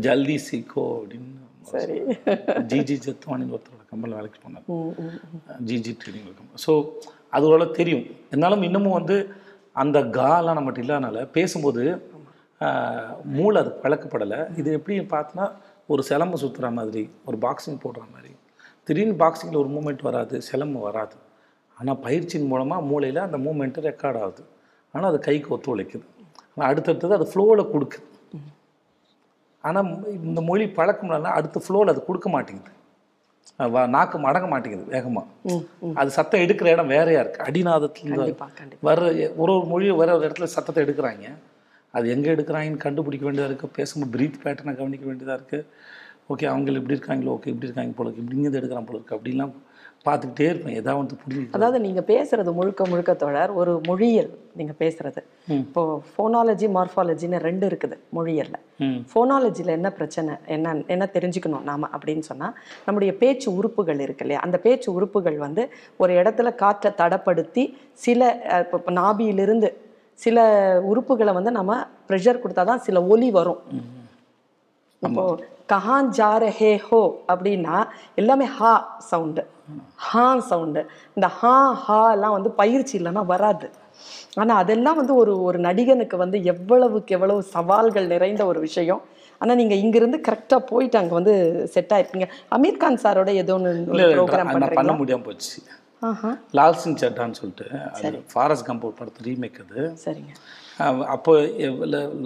ஜல்தி சீக்கோ அப்படின்னு சரி. ஜிஜி ஜெத்வானின்னு ஒருத்தரோட கம்பெனியில் வேலைக்கு போனார். ஜிஜி ட்ரேடிங் கம்பெனி ஸோ அது ஓரளவு தெரியும். இருந்தாலும் இன்னமும் வந்து அந்த காலாம் நம்மகிட்ட இல்லாதனால பேசும்போது மூளை அது பழக்கப்படலை. இது எப்படி பார்த்தோன்னா ஒரு சிலம்பு சுற்றுற மாதிரி ஒரு பாக்ஸிங் போடுற மாதிரி. திடீர்னு பாக்ஸிங்கில் ஒரு மூமெண்ட் வராது சிலம்பு வராது. ஆனால் பயிற்சியின் மூலமாக மூளையில் அந்த மூமெண்ட்டு ரெக்கார்ட் ஆகுது. ஆனால் அது கைக்கு ஒத்துழைக்குது. ஆனால் அடுத்தடுத்தது அது ஃப்ளோவில் கொடுக்குது. ஆனால் இந்த மொழி பழக்கம்னா அடுத்த ஃப்ளோவில் அது கொடுக்க மாட்டேங்குது. நாக்கு மடங்க மாட்டேங்குது வேகமாக. அது சத்தம் எடுக்கிற இடம் வேறையா இருக்கு. அடிநாதத்துல வர்ற ஒரு ஒரு மொழி வேற ஒரு இடத்துல சத்தத்தை எடுக்கிறாங்க. அது எங்கே எடுக்கிறாங்கன்னு கண்டுபிடிக்க வேண்டியதாக இருக்குது பேசும்போது ப்ரீத் பேட்டர்னை கவனிக்க வேண்டியதாக இருக்குது ஓகே அவங்க இப்படி இருக்காங்களோ ஓகே இப்படி இருக்காங்க போல இப்படி இங்கே எடுக்கிறான் போல இருக்கு அப்படிலாம் பார்த்துக்கிட்டே இருப்பேன். ஏதாவது வந்து புரியுது அதாவது நீங்க பேசுறது முழுக்க முழுக்க தொடர் ஒரு மொழியியல் நீங்க பேசுறது. இப்போ ஃபோனாலஜி மார்ஃபாலஜின்னு ரெண்டு இருக்குது மொழியல்ல ஃபோனாலஜியில் என்ன பிரச்சனை என்ன என்ன தெரிஞ்சுக்கணும் நாம அப்படின்னு சொன்னா நம்முடைய பேச்சு உறுப்புகள் இருக்கு இல்லையா? அந்த பேச்சு உறுப்புகள் வந்து ஒரு இடத்துல காற்றை தடப்படுத்தி சில இப்போ நாபியிலிருந்து சில உறுப்புகளை வந்து நம்ம ப்ரெஷர் கொடுத்தாதான் சில ஒலி வரும். இப்போ கஹான் ஜார ஹே ஹோ அப்படின்னா எல்லாமே ஹா சவுண்டு. ஹா சவுண்டு. இந்த ஹா ஹா எல்லாம் வந்து பயிற்சி இல்லைன்னா வராது. ஆனா அதெல்லாம் வந்து ஒரு ஒரு நடிகனுக்கு வந்து எவ்வளவுக்கு எவ்வளவு சவால்கள் நிறைந்த ஒரு விஷயம். ஆனா நீங்க இங்கிருந்து கரெக்டா போயிட்டு அங்க வந்து செட் ஆயிருக்கீங்க அமீர் கான் சாரோட ஏதோ ஒன்று ப்ரோக்ராம் பண்ண முடியாமல் போச்சு. லால் சிங் சட்டான்னு சொல்லிட்டு அது ஃபாரஸ்ட் கம்பௌண்ட் படத்து ரீமேக் அது. சரிங்க. அப்போ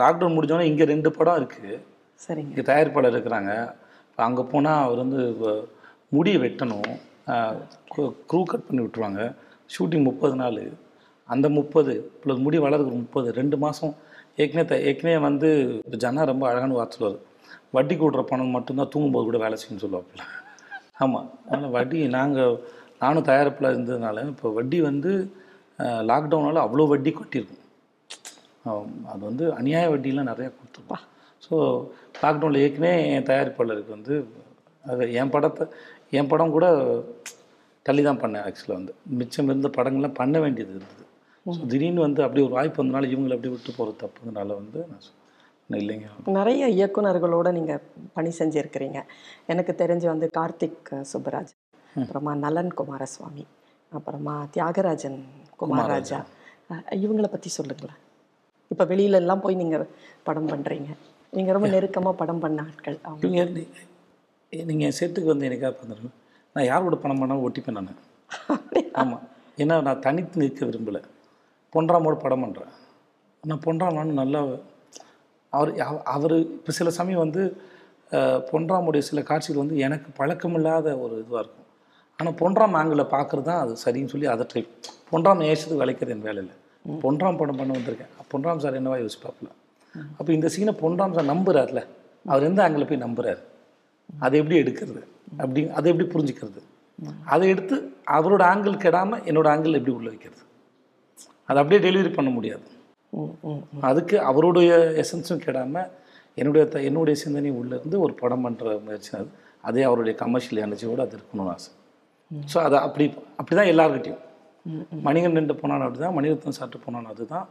லாக்டவுன் முடிஞ்சோடனே இங்கே ரெண்டு படம் இருக்குது சரிங்க. இங்கே தயாரிப்பாளர் இருக்கிறாங்க. அங்கே போனால் அவர் வந்து முடியை வெட்டணும். க்ரூ கட் பண்ணி விட்டுருவாங்க. ஷூட்டிங் முப்பது நாள். அந்த முப்பது ப்ளஸ் முடி வளர்க்குற முப்பது ரெண்டு மாதம் ஏற்கனவே த- ஏற்கனவே வந்து இப்ப ஜனா ரொம்ப அழகான வார்த்தை சொல்லுவார். வட்டி கூடுற பணம் மட்டும்தான் தூங்கும்போது கூட வேலை செய்யணும்னு சொல்லுவாப்பில்ல ஆமாம் அதனால் வட்டி நாங்கள் நானும் தயாரிப்பில் இருந்ததுனால இப்போ வட்டி வந்து லாக்டவுனால் அவ்வளோ வட்டி கொட்டியிருக்கும் அது வந்து அநியாய வட்டிலாம் நிறையா கொடுத்துருப்பா ஸோ லாக்டவுனில் ஏற்கனவே என் தயாரிப்பாளருக்கு வந்து அது என் படத்தை என் படம் கூட தள்ளி தான் பண்ணேன் ஆக்சுவலாக வந்து. மிச்சம் இருந்த படங்கள்லாம் பண்ண வேண்டியது இருந்தது. ஸோ திடீர்னு வந்து அப்படி ஒரு வாய்ப்பு வந்தனால இவங்களை அப்படி விட்டு போகிறது தப்புனால வந்து நான் இல்லைங்க. நிறைய இயக்குனர்களோட நீங்க பணி செஞ்சிருக்கிறீங்க. எனக்கு தெரிஞ்சு வந்து கார்த்திக் சுப்பராஜ் அப்புறமா நலன் குமாரசுவாமி அப்புறமா தியாகராஜன் குமாரராஜா. இவங்கள பத்தி சொல்லுங்களேன். இப்ப வெளியில எல்லாம் போய் நீங்க படம் பண்றீங்க. நீங்க ரொம்ப நெருக்கமா படம் பண்ண ஆட்கள் அவங்க. நீங்கள் நீங்கள் செட்டுக்கு வந்து எனக்காக பண்ணுறேன் நான் யாரோட பணம் பண்ணாலும் ஒட்டிப்பேன் நான். ஆமாம் ஏன்னா நான் தனித்து நிற்க விரும்பலை. பொன்றாமோட படம் பண்ணுறேன் நான் பொன்றாமான்னு நல்லா அவர் அவர் இப்போ சில சமயம் வந்து பொன்றாமுடைய சில காட்சிகள் வந்து எனக்கு பழக்கமில்லாத ஒரு இதுவாக இருக்கும். ஆனால் பொன்றாம் ஆங்கிளில் பார்க்குறது தான் அது சரின்னு சொல்லி அதை ட்ரை பொன்றாம் ஏசத்துக்கு விளைக்கிறது என் வேலை இல்லை பொன்றாம் படம் பண்ண வந்திருக்கேன். பொன்றாம் சார் என்னவா யோசிப்பாப்புல? அப்போ இந்த சீனை பொன்றாம் சார் நம்புறாருல. அவர் எந்த ஆங்கிளில் போய் நம்புறாரு? அதை எப்படி எடுக்கிறது? அப்படி அதை எப்படி புரிஞ்சுக்கிறது? அதை எடுத்து அவரோட ஆங்கிள் கெடாமல் என்னோட ஆங்கிள் எப்படி உள்ள வைக்கிறது? அதை அப்படியே டெலிவரி பண்ண முடியாது. அதுக்கு அவருடைய எசன்ஸும் கெடாமல் என்னுடைய த என்னுடைய சிந்தனை உள்ள இருந்து ஒரு படம் பண்ணுற முயற்சி அது. அதே அவருடைய கமர்ஷியல் எனர்ஜியோடு அது இருக்கணும்னு ஆசை. ஸோ அதை அப்படி அப்படி தான் எல்லாருக்கிட்டையும் மணிகன் நின்று போனாலும் அப்படி தான் மணிரத்னம் சாப்பிட்டு போனாலும் அதுதான்.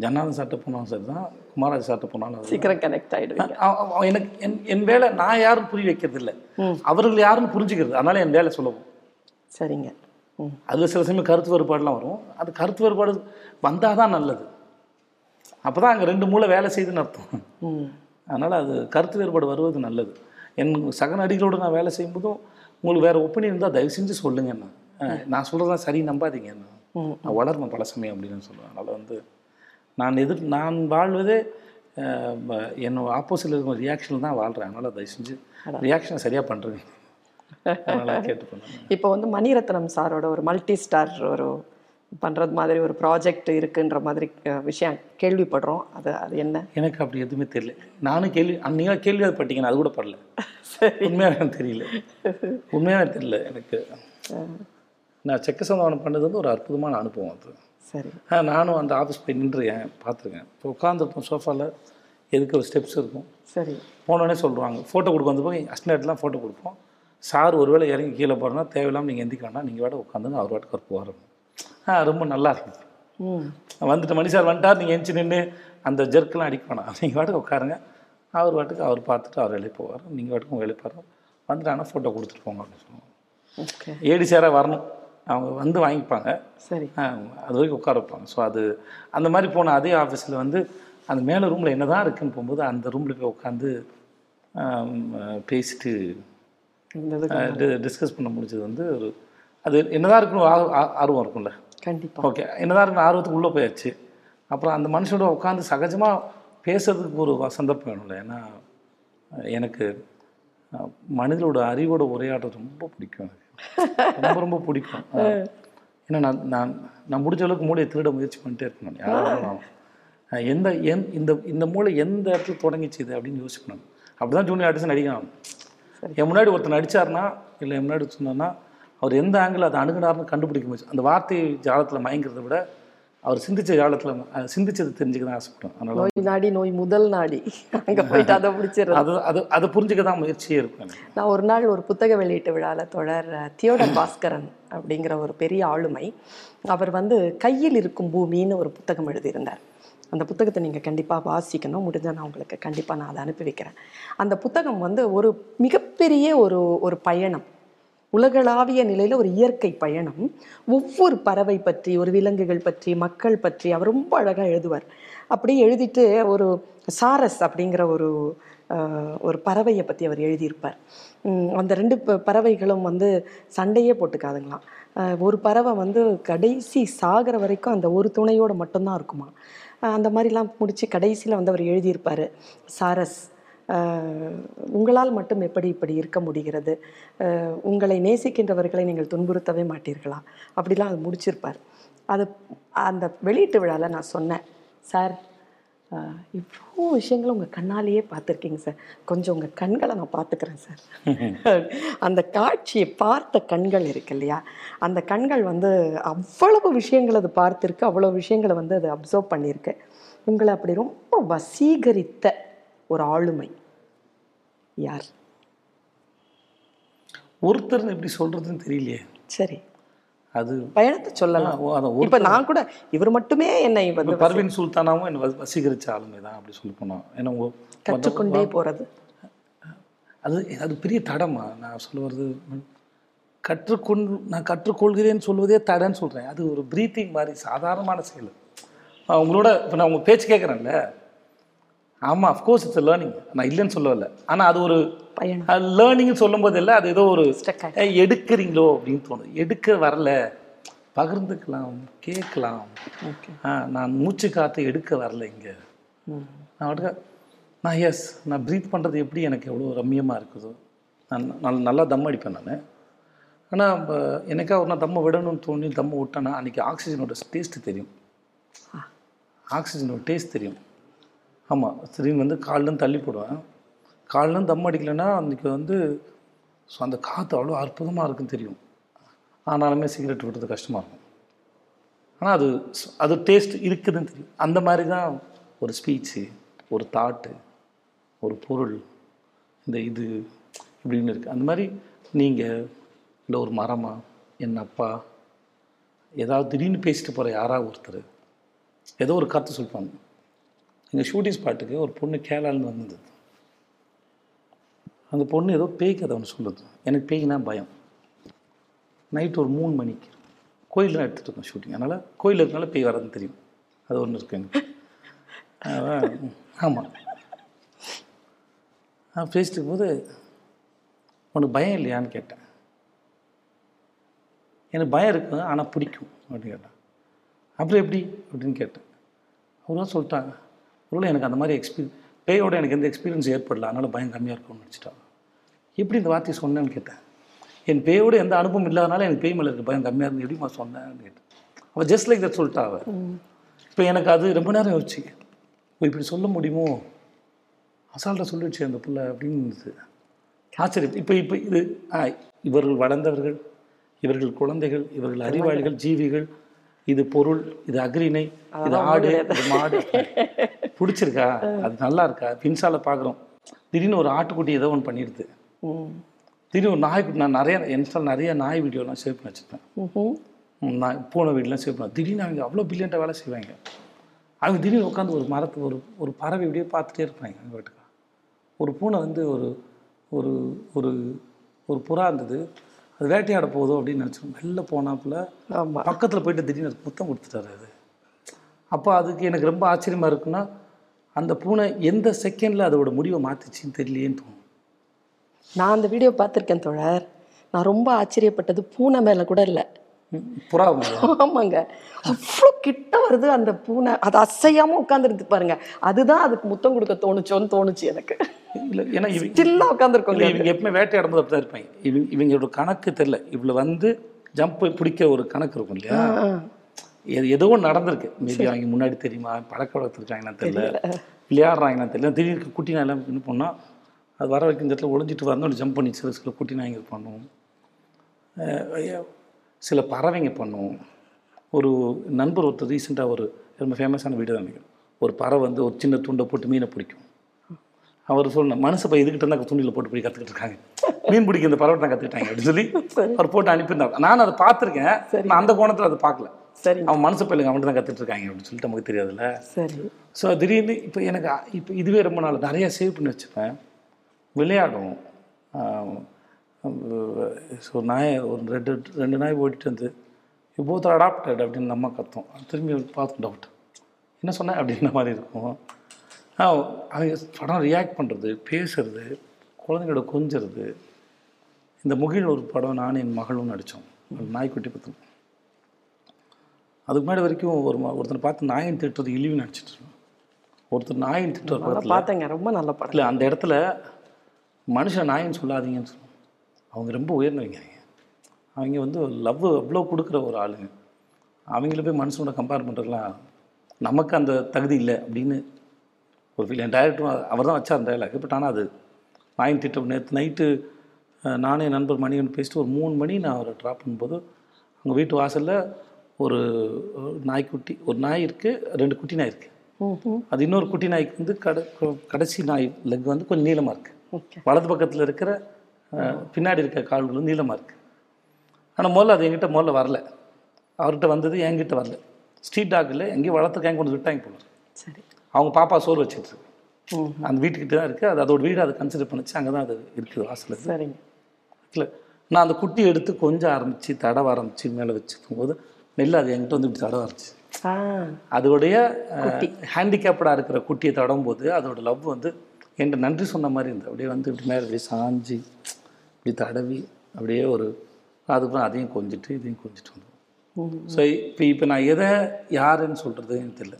ஜன்னாதன் சாப்பிட்டு போனாலும் சரி தான் குமாராஜ் சாப்பிட்டு போனாலும் அது சீக்கிரம் கனெக்ட் அவ- எனக்கு என் என் வேலை நான் யாரும் புரிய வைக்கிறது இல்லை அவர்கள் யாருன்னு புரிஞ்சுக்கிறது அதனால என் வேலை சொல்லவும். சரிங்க. ம். அதில் சில சமயம் கருத்து வேறுபாடுலாம் வரும். அது கருத்து வேறுபாடு வந்தால் தான் நல்லது. அப்போ தான் அங்கே ரெண்டு மூளை வேலை செய்யுதுன்னு அர்த்தம். அதனால் அது கருத்து வேறுபாடு வருவது நல்லது. என் சக நடிகளோடு நான் வேலை செய்யும்போதும் உங்களுக்கு வேறு ஒப்பீனியன் இருந்தால் தயவு செஞ்சு சொல்லுங்க என்ன அஹ் நான் சொல்கிறதெல்லாம் சரி நம்பாதீங்க என்ன ம். நான் வளரணும் பல சமயம் அப்படின்னு சொல்லுவேன் அதனால் வந்து நான் எதிர் நான் வாழ்வதே என்னோட ஆப்போசிட்டில் இருக்கிற ரியாக்ஷனில் தான் வாழ்கிறேன் அதனால் தயவு செஞ்சு ரியாக்ஷனை சரியாக பண்ணுங்க இப்போ வந்து மணிரத்னம் சாரோட ஒரு மல்டி ஸ்டார் ஒரு பண்றது மாதிரி ஒரு ப்ராஜெக்ட் இருக்குன்ற மாதிரி விஷயம் கேள்விப்படுறோம். அது அது என்ன? எனக்கு அப்படி எதுவுமே தெரியல. நானும் கேள்வி நீங்கள் கேள்வி அது பட்டீங்க அது கூட படல. உண்மையாக தெரியல. உண்மையாக தெரியல எனக்கு. நான் செக்க சந்தானம் பண்ணது வந்து ஒரு அற்புதமான அனுபவம் அது. சரி. ஆ, நானும் அந்த ஆஃபீஸ் போய் நின்றுருக்கேன் பார்த்துருக்கேன். இப்போ உட்காந்துருப்போம் சோஃபாவில் எதுக்கு ஒரு ஸ்டெப்ஸ் இருக்கும். சரி. போனோடனே சொல்லுவாங்க ஃபோட்டோ கொடுக்க வந்து போய் அஸ்டேட்லாம் ஃபோட்டோ கொடுப்போம். சார் ஒருவேளை இறங்கி கீழே போகிறனா தேவையில்லாமல் நீங்கள் எந்திக்க வேண்டாம் நீங்கள் வாட உட்காந்துங்க அவர் வாட்டுக்கு அவர் போவார் ஆ ரொம்ப நல்லா இருந்துச்சு ம். வந்துட்டு மணி சார் வந்துட்டார் நீங்கள் எந்திச்சு நின்று அந்த ஜெர்க்கெலாம் அடிக்க வேணாம். நீங்கள் வாட்டுக்கு உட்காருங்க. அவர் வாட்டுக்கு அவர் பார்த்துட்டு அவர் வேலையை போவார். நீங்கள் வாட்டுக்கு உங்கள் வேலையை பாருங்க வந்துட்டாங்கன்னா ஃபோட்டோ கொடுத்துட்டு போங்க அப்படின்னு சொல்லுவாங்க ஓகே ஏடி சேராக வரணும். அவங்க வந்து வாங்கிப்பாங்க. சரி. அது வரைக்கும் உட்கார வைப்பாங்க ஸோ அது அந்த மாதிரி போன அதே ஆஃபீஸில் வந்து அந்த மேலே ரூமில் என்ன தான் இருக்குன்னு போகும்போது அந்த ரூமில் போய் உட்காந்து பேசிட்டு டிஸ்கஸ் பண்ண முடிஞ்சது வந்து ஒரு அது என்னதான் ஆ- ஆர்வம் இருக்கும்ல. கண்டிப்பா. ஓகே என்னதான் இருக்குன்னு ஆர்வத்துக்கு உள்ளே போயாச்சு. அப்புறம் அந்த மனுஷனோட உட்காந்து சகஜமாக பேசுறதுக்கு ஒரு சந்தர்ப்பம் வேணும்ல. ஏன்னா எனக்கு அஹ், மனிதரோட அறிவோட உரையாடுறது ரொம்ப பிடிக்கும் எனக்கு. ரொம்ப ரொம்ப பிடிக்கும். ஏன்னா நான் நான் நான் முடிஞ்ச அளவுக்கு மூளையை திருட முயற்சி பண்ணிட்டே இருக்கணும் யாரும் எந்த எந் இந்த இந்த மூளை எந்த இடத்துல தொடங்கிச்சு இது அப்படின்னு யோசிக்கணும். அப்படி தான் ஜூனியர் ஆர்டிஸ்ட் நடிக்கணும் என் முன்னாடி ஒருத்தர் நடிச்சாருன்னா இல்லை என் முன்னாடி சொன்னார்னா அவர் எந்த ஆங்கிள் அதை அணுகுனார்னு கண்டுபிடிக்க முடிச்சு அந்த வார்த்தை ஜாலத்தில் மயங்கிறத விட அவர் சிந்திச்ச ஜாலத்தில் சிந்திச்சது தெரிஞ்சுக்க தான் ஆசைப்படும் அதனால நோய் நாடி நோய் முதல் நாடி. அங்க போயிட்டு அதை பிடிச்சிடுறது அது அது அதை புரிஞ்சுக்க தான் முயற்சியே இருக்கும் நான் ஒரு நாள் ஒரு புத்தக வெளியீட்டு விழாவில் தொடர் தியோடர் பாஸ்கரன் அப்படிங்கிற ஒரு பெரிய ஆளுமை அவர் வந்து கையில் இருக்கும் பூமின்னு ஒரு புத்தகம் எழுதியிருந்தார். அந்த புத்தகத்தை நீங்கள் கண்டிப்பாக வாசிக்கணும். முடிஞ்சால் நான் உங்களுக்கு கண்டிப்பாக நான் அதை அனுப்பி வைக்கிறேன். அந்த புத்தகம் வந்து ஒரு மிகப்பெரிய ஒரு ஒரு பயணம். உலகளாவிய நிலையில் ஒரு இயற்கை பயணம். ஒவ்வொரு பறவை பற்றி ஒரு விலங்குகள் பற்றி மக்கள் பற்றி அவர் ரொம்ப அழகாக எழுதுவார். அப்படி எழுதிட்டு ஒரு சாரஸ் அப்படிங்கிற ஒரு ஒரு பறவையை பற்றி அவர் எழுதியிருப்பார். அந்த ரெண்டு ப- பறவைகளும் வந்து சண்டையே போட்டுக்காதுங்களாம். ஒரு பறவை வந்து கடைசி சாகிற வரைக்கும் அந்த ஒரு துணையோட மட்டும்தான் இருக்குமா? அந்த மாதிரிலாம் முடித்து கடைசியில் வந்து அவர் எழுதியிருப்பார். சாரஸ். உங்களால் மட்டும் எப்படி இப்படி இருக்க முடிகிறது? உங்களை நேசிக்கின்றவர்களை நீங்கள் துன்புறுத்தவே மாட்டீர்களா? அப்படிலாம் அது முடிச்சிருப்பார். அது அந்த வெளியீட்டு விழாவில் நான் சொன்னேன் சார் இவ்வளோ விஷயங்களை உங்கள் கண்ணாலேயே பார்த்துருக்கீங்க சார். கொஞ்சம் உங்கள் கண்களை நான் பார்த்துக்கிறேன் சார். அந்த காட்சியை பார்த்த கண்கள் இருக்கு இல்லையா? அந்த கண்கள் வந்து அவ்வளவு விஷயங்கள் அது பார்த்துருக்கு அவ்வளோ விஷயங்களை வந்து அது அப்சர்வ் பண்ணியிருக்கு. உங்களை அப்படி ரொம்ப வசீகரித்த ஒரு ஆளுமை. யார்? ஒருத்தர் எப்படி சொல்கிறதுன்னு தெரியலையே. சரி. அது பயணத்தை சொல்லலாம். இப்ப நான் கூட இவர் மட்டுமே என்னை வந்து பர்வீன் சுல்தானாவும் என்னை வசீகரிச்ச ஆளுமை தான் அப்படி சொல்லி போனோம் ஏன்னா உங்க கற்றுக்கொண்டே போறது. அது அது பெரிய தடமா? நான் சொல்ல கற்றுக்கொண்டு நான் கற்றுக்கொள்கிறேன்னு சொல்வதே தடன்னு சொல்கிறேன் அது ஒரு ப்ரீத்திங் மாதிரி சாதாரணமான செயல். ஆஹ் உங்களோட இப்போ நான் உங்கள் பேச்சு கேட்குறேன்ல ஆமாம் அஃப்கோர்ஸ் இட்ஸ் லேர்னிங் நான் இல்லைன்னு சொல்லவில்லை. ஆனால் அது ஒரு லேர்னிங்னு சொல்லும் போது இல்லை அது ஏதோ ஒரு எடுக்கிறீங்களோ அப்படின்னு தோணுது. எடுக்க வரல. பகிர்ந்துக்கலாம் கேட்கலாம். ஓகே ஆ, நான் மூச்சு காற்று எடுக்க வரல இங்கே. நான் நான் எஸ் நான் ப்ரீத் பண்ணுறது எப்படி எனக்கு எவ்வளோ ரம்மியமாக இருக்குதோ. நான் நல் நல்லா தம் அடிப்பேன் நான். ஆனால் எனக்கா ஒரு நாள் தம்மை விடணும்னு தோணி தம்மை விட்டேன்னா அன்றைக்கி ஆக்சிஜனோட டேஸ்ட்டு தெரியும். ஆக்சிஜனோட டேஸ்ட் தெரியும். ஆமாம் திடீர்னு வந்து காலிலும் தள்ளி போடுவேன். காலிலும் தம் அடிக்கலைன்னா அன்றைக்கி வந்து ஸோ அந்த காற்று அவ்வளோ அற்புதமாக இருக்குன்னு தெரியும். ஆனாலுமே சிகரெட் விடுறது கஷ்டமாக இருக்கும். ஆனால் அது அது டேஸ்ட் இருக்குதுன்னு தெரியும். அந்த மாதிரி தான் ஒரு ஸ்பீச்சு ஒரு தாட்டு ஒரு பொருள் இந்த இது இப்படின்னு இருக்குது அந்த மாதிரி நீங்கள் இல்லை ஒரு மரமா என் அப்பா ஏதாவது திடீர்னு பேசிட்டு போகிற யாராவது ஒருத்தர் ஏதோ ஒரு கருத்து சொல்லுவாங்க. எங்கள் ஷூட்டிங் ஸ்பாட்டுக்கு ஒரு பொண்ணு கேரளாலேருந்து வந்தது. அந்த பொண்ணு ஏதோ பேய் கதை ஒன்று சொல்லுது. எனக்கு பேய்னா பயம். நைட் ஒரு மூணு மணிக்கு கோயிலில் எடுத்துகிட்டு இருக்கோம் ஷூட்டிங். அதனால் கோயில் இருக்கனால பேய் வர்றதுன்னு தெரியும். அது ஒன்று இருக்குங்க எனக்கு. அதான் ஆமாம் நான் பேசிட்டு இருக்கும்போது உனக்கு பயம் இல்லையான்னு கேட்டேன். எனக்கு பயம் இருக்கு ஆனால் பிடிக்கும் அப்படின்னு கேட்டேன். அப்புறம் எப்படி அப்படின்னு கேட்டேன். அவரும் சொல்லிட்டாங்க. ஒருவேளை எனக்கு அந்த மாதிரி எக்ஸ்பீரியன்ஸ் பேயோட எனக்கு எந்த எக்ஸ்பீரியன்ஸ் ஏற்படல அதனால் பயம் கம்மியாக இருக்கும்னு நினச்சிட்டாங்க எப்படி இந்த வார்த்தையை சொன்னேன்னு கேட்டேன். என் பேயோட எந்த அனுபவம் இல்லாதனால எனக்கு பேய் மேலே இருக்க பயம் கம்மியாக இருந்து எப்படிமா சொன்னேன்னு கேட்டேன். அவள் ஜஸ்ட் லைக் தட் சொல்லிட்டா அவள் இப்போ எனக்கு அது ரொம்ப நேரம் யோசிச்சு இப்படி சொல்ல முடியுமோ? அசால்ட்டாக சொல்லிடுச்சு அந்த பிள்ளை அப்படின்னு ஆச்சரியம். இப்போ இப்போ இது ஆ, இவர்கள் வளர்ந்தவர்கள் இவர்கள் குழந்தைகள் இவர்கள் அறிவாளிகள் ஜீவிகள். இது பொருள் இது அக்ரிணை இது ஆடு இது மாடு. பிடிச்சிருக்கா? அது நல்லா இருக்கா பின்சால பார்க்குறோம் திடீர்னு ஒரு ஆட்டுக்குட்டி ஏதோ ஒன்று பண்ணிடுது. ம். திடீர்னு ஒரு நாய்க்குட்டி நான் நிறைய இன்ஸ்டால் நிறைய நாய் வீடியோலாம் சேவ் பண்ணி வச்சுருப்பேன். நான் பூனை வீடெலாம் சேவ் பண்ணேன் திடீர்னு அவங்க அவ்வளோ பில்லியண்ட்டாக வேலை செய்வாங்க. அவங்க திடீர்னு உட்காந்து ஒரு மரத்து ஒரு ஒரு பறவை இப்படியே பார்த்துட்டே இருப்பாங்க அவங்க வீட்டுக்கு. ஒரு பூனை வந்து ஒரு ஒரு ஒரு ஒரு புறா இருந்தது. அது வேட்டையாட போதும் அப்படின்னு நினச்சோம் வெளில போனாப்புல பக்கத்தில் போயிட்டு திடீர்னு அதுக்கு முத்தம் கொடுத்துட்டாரு அது. அப்போ அதுக்கு எனக்கு ரொம்ப ஆச்சரியமாக இருக்குன்னா அந்த பூனை எந்த செகண்டில் அதோட முடிவை மாற்றிச்சின்னு தெரியலையேன்னு தோணும். நான் அந்த வீடியோ பார்த்துருக்கேன் தோழர். நான் ரொம்ப ஆச்சரியப்பட்டது. பூனை மேலே கூட இல்லை. புறா. ஆமாங்க. அவ்வளோ கிட்ட வருது அந்த பூனை. அது அசையாம உட்காந்துருக்கு பாருங்க. அதுதான் அதுக்கு முத்தம் கொடுக்க தோணுச்சோன்னு தோணுச்சு எனக்கு. இல்லை ஏன்னா இவ ஸ்டில்லா உட்காந்துருக்கோங்க இல்லை இவங்க எப்பவுமே வேட்டையாடும் போது அப்படி தான் இருப்பாங்க. இவங்க இவங்களோட கணக்கு தெரில இவ்வளோ வந்து ஜம்ப் பிடிக்கிற ஒரு கணக்கு இருக்கும் இல்லையா? எது ஏதோ நடந்திருக்கு. மேபி அவங்க முன்னாடி தெரியுமா? பழக்க வளர்த்துருக்காங்கன்னா தெரியல. விளையாடுறாங்கன்னா தெரியல. திடீர்னு குட்டி நாய் எல்லாம் என்ன பண்ணால் அது வர இந்த இடத்துல ஒளிஞ்சிட்டு வரணும் ஜம்ப் பண்ணி சில சில குட்டி நாய்ங்க பண்ணும் அஹ் சில பறவைங்க பண்ணும் ஒரு நண்பர் ஒருத்தர் ரீசெண்டாக ஒரு ரொம்ப ஃபேமஸான வீடியோ தான் ஒரு பறவை வந்து ஒரு சின்ன துண்டை போட்டு மீனை பிடிக்கும். அவர் சொன்ன மனசு பை இதுக்கிட்ட இருந்தால் துணியில் போட்டு போய் கற்றுக்கிட்டு இருக்காங்க. மீன் பிடிக்க இந்த பறவை தான் கற்றுக்கிட்டாங்க அப்படின்னு சொல்லி அவர் போட்டு அனுப்பியிருந்தார் நான் அதை பார்த்துருக்கேன். நான் அந்த கோணத்தில் அதை பார்க்கல. சரி. அவன் மனசு பையில அவன் தான் கற்றுட்டு இருக்காங்க அப்படின்னு சொல்லிட்டு நமக்கு தெரியாதுல்ல. சரி. ஸோ திடீர்னு இப்போ எனக்கு இப்போ இதுவே ரொம்ப நாள் நிறைய சேவ் பண்ணி வச்சுப்பேன் விளையாடும். ஸோ நாய் ஒரு ரெண்டு ரெண்டு நாய் ஓடிட்டு வந்து போத் அடாப்டட் அப்படின்னு நம்ம கத்தோம். திரும்பி பார்த்து டவுட் என்ன சொன்னேன் அப்படின்ற மாதிரி இருக்கும். படம் ரியாக்ட் பண்ணுறது பேசுறது குழந்தைங்களோட கொஞ்சுறது. இந்த முகில் ஒரு படம் நானும் என் மகளும் நடித்தோம் நாய்க்குட்டி பற்றி அதுக்கு முன்னாடி வரைக்கும் ஒரு ஒருத்தனை பார்த்து நாயின் திட்டுறது இழிவு நடிச்சிட்டு இருக்கோம் ஒருத்தர் நாயின் திட்டுற அதை பார்த்தேங்க. ரொம்ப நல்ல படம். இல்லை அந்த இடத்துல மனுஷன் நாயின்னு சொல்லாதீங்கன்னு சொல்லுவோம் அவங்க ரொம்ப உயர்ந்தவங்க அவங்க அவங்க வந்து லவ் அவ்வளோ கொடுக்குற ஒரு ஆளுங்க. அவங்கள போய் மனுஷனோட கம்பேர் பண்ணுறதுலாம் நமக்கு அந்த தகுதி இல்லை அப்படின்னு ஒரு என் டைரக்டரும் அவர் தான் வச்சார் டைலாக் பட் ஆனால் அது நாயின் திட்டம் நேற்று நைட்டு நானே நண்பர் மணியன் பேசிட்டு ஒரு மூணு மணி நான் அவரை ட்ராப் பண்ணும்போது அவங்க வீட்டு வாசலில் ஒரு நாய்க்குட்டி ஒரு நாய் இருக்குது ரெண்டு குட்டி நாய் இருக்குது. அது இன்னொரு குட்டி நாய்க்கு வந்து கட கடைசி நாய் லெக் வந்து கொஞ்சம் நீளமாக இருக்குது வலது பக்கத்தில் இருக்கிற பின்னாடி இருக்க கால்கள் வந்து நீளமாக இருக்குது ஆனால் முதல்ல அது என்கிட்ட முதல்ல வரல. அவர்கிட்ட வந்தது என்கிட்ட வரல. ஸ்ட்ரீட் டாக்கில் எங்கேயும் வளர்த்துருக்காங்க கொண்டு வந்து விட்டாங்க போல சரி. அவங்க பாப்பா சோறு வச்சிட்டு இருக்கு. அந்த வீட்டுக்கிட்ட தான் இருக்குது அது அதோட வீடு அதை கன்சிடர் பண்ணிச்சு. அங்கே தான் அது இருக்குது வாசலில். சரிங்க. இல்லை நான் அந்த குட்டி எடுத்து கொஞ்சம் ஆரம்பித்து தடவ ஆரம்பித்து மேலே வச்சுக்கும் போது மெல்ல அது என்கிட்ட வந்து இப்படி தடவ ஆரம்பிச்சு. அதோடைய ஹேண்டிகேப்டாக இருக்கிற குட்டியை தடவும் போது அதோட லவ் வந்து என்கிட்ட நன்றி சொன்ன மாதிரி இருந்தது. அப்படியே வந்து இப்படி மேலே அப்படியே சாஞ்சி இப்படி தடவி அப்படியே ஒரு அதுக்கப்புறம் அதையும் கொஞ்சிட்டு இதையும் கொஞ்சிட்டு வந்தோம். ஸோ இப்போ இப்போ நான் எதை யாருன்னு சொல்கிறது எனக்கு தெரியல.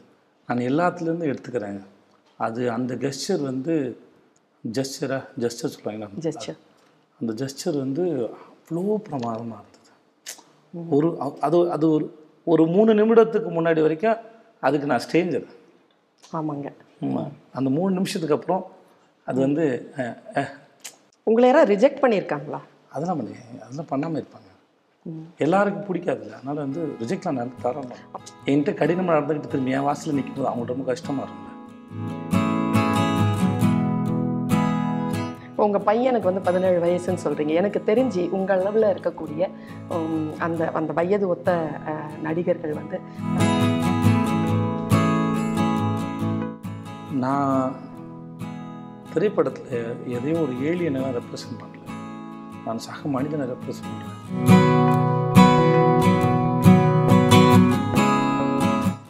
நான் எல்லாத்துலேருந்து எடுத்துக்கிறேன் அது அந்த கெஸ்டர் வந்து ஜெஸ்டரா ஜெஸ்டர் சொல்லுவாங்களா ஜஸ்ட் அந்த ஜெஸ்டர் வந்து அவ்வளோ பிரமாதமாக இருந்தது. ஒரு அது அது ஒரு ஒரு மூணு நிமிடத்துக்கு முன்னாடி வரைக்கும் அதுக்கு நான் ஸ்டேஞ்சர் ஆமாங்க. அந்த மூணு நிமிஷத்துக்கு அப்புறம் அது வந்து உங்களை யாராவது ரிஜெக்ட் பண்ணியிருக்காங்களா? அதெல்லாம் பண்ணி அதெல்லாம் பண்ணாமல் இருப்பாங்க. எல்லாருக்கும் பிடிக்காதுல்ல. அதனால் வந்து ரிஜெக்ட்லாம் நடந்து தரோம் என்கிட்ட கடினமாக நடந்துக்கிட்டு திரும்பி என் வாசலில் நிற்கும்போது அவங்களுக்கு ரொம்ப கஷ்டமாக இருக்கும்ல. இப்போ உங்கள் பையனுக்கு வந்து பதினேழு வயசுன்னு சொல்கிறீங்க எனக்கு தெரிஞ்சு உங்கள் அளவில் இருக்கக்கூடிய அந்த அந்த வயது ஒத்த நடிகர்கள் வந்து நான் திரைப்படத்தில் எதையும் ஒரு ஏலியனெல்லாம் ரெப்ரசன்ட் பண்ணல. நான் சக மனிதனை ரெப்ரசன்ட் பண்ணுறேன்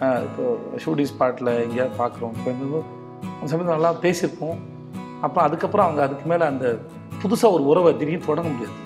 இப்போ ஷூட்டிங் ஸ்பாட்டில் எங்கேயாவது பார்க்குறோம் இப்போ இந்த அந்த சமயத்தில் நல்லா பேசியிருப்போம். அப்போ அதுக்கப்புறம் அவங்க அதுக்கு மேலே அந்த புதுசாக ஒரு உறவை திடீர்னு தொடங்க முடியாது.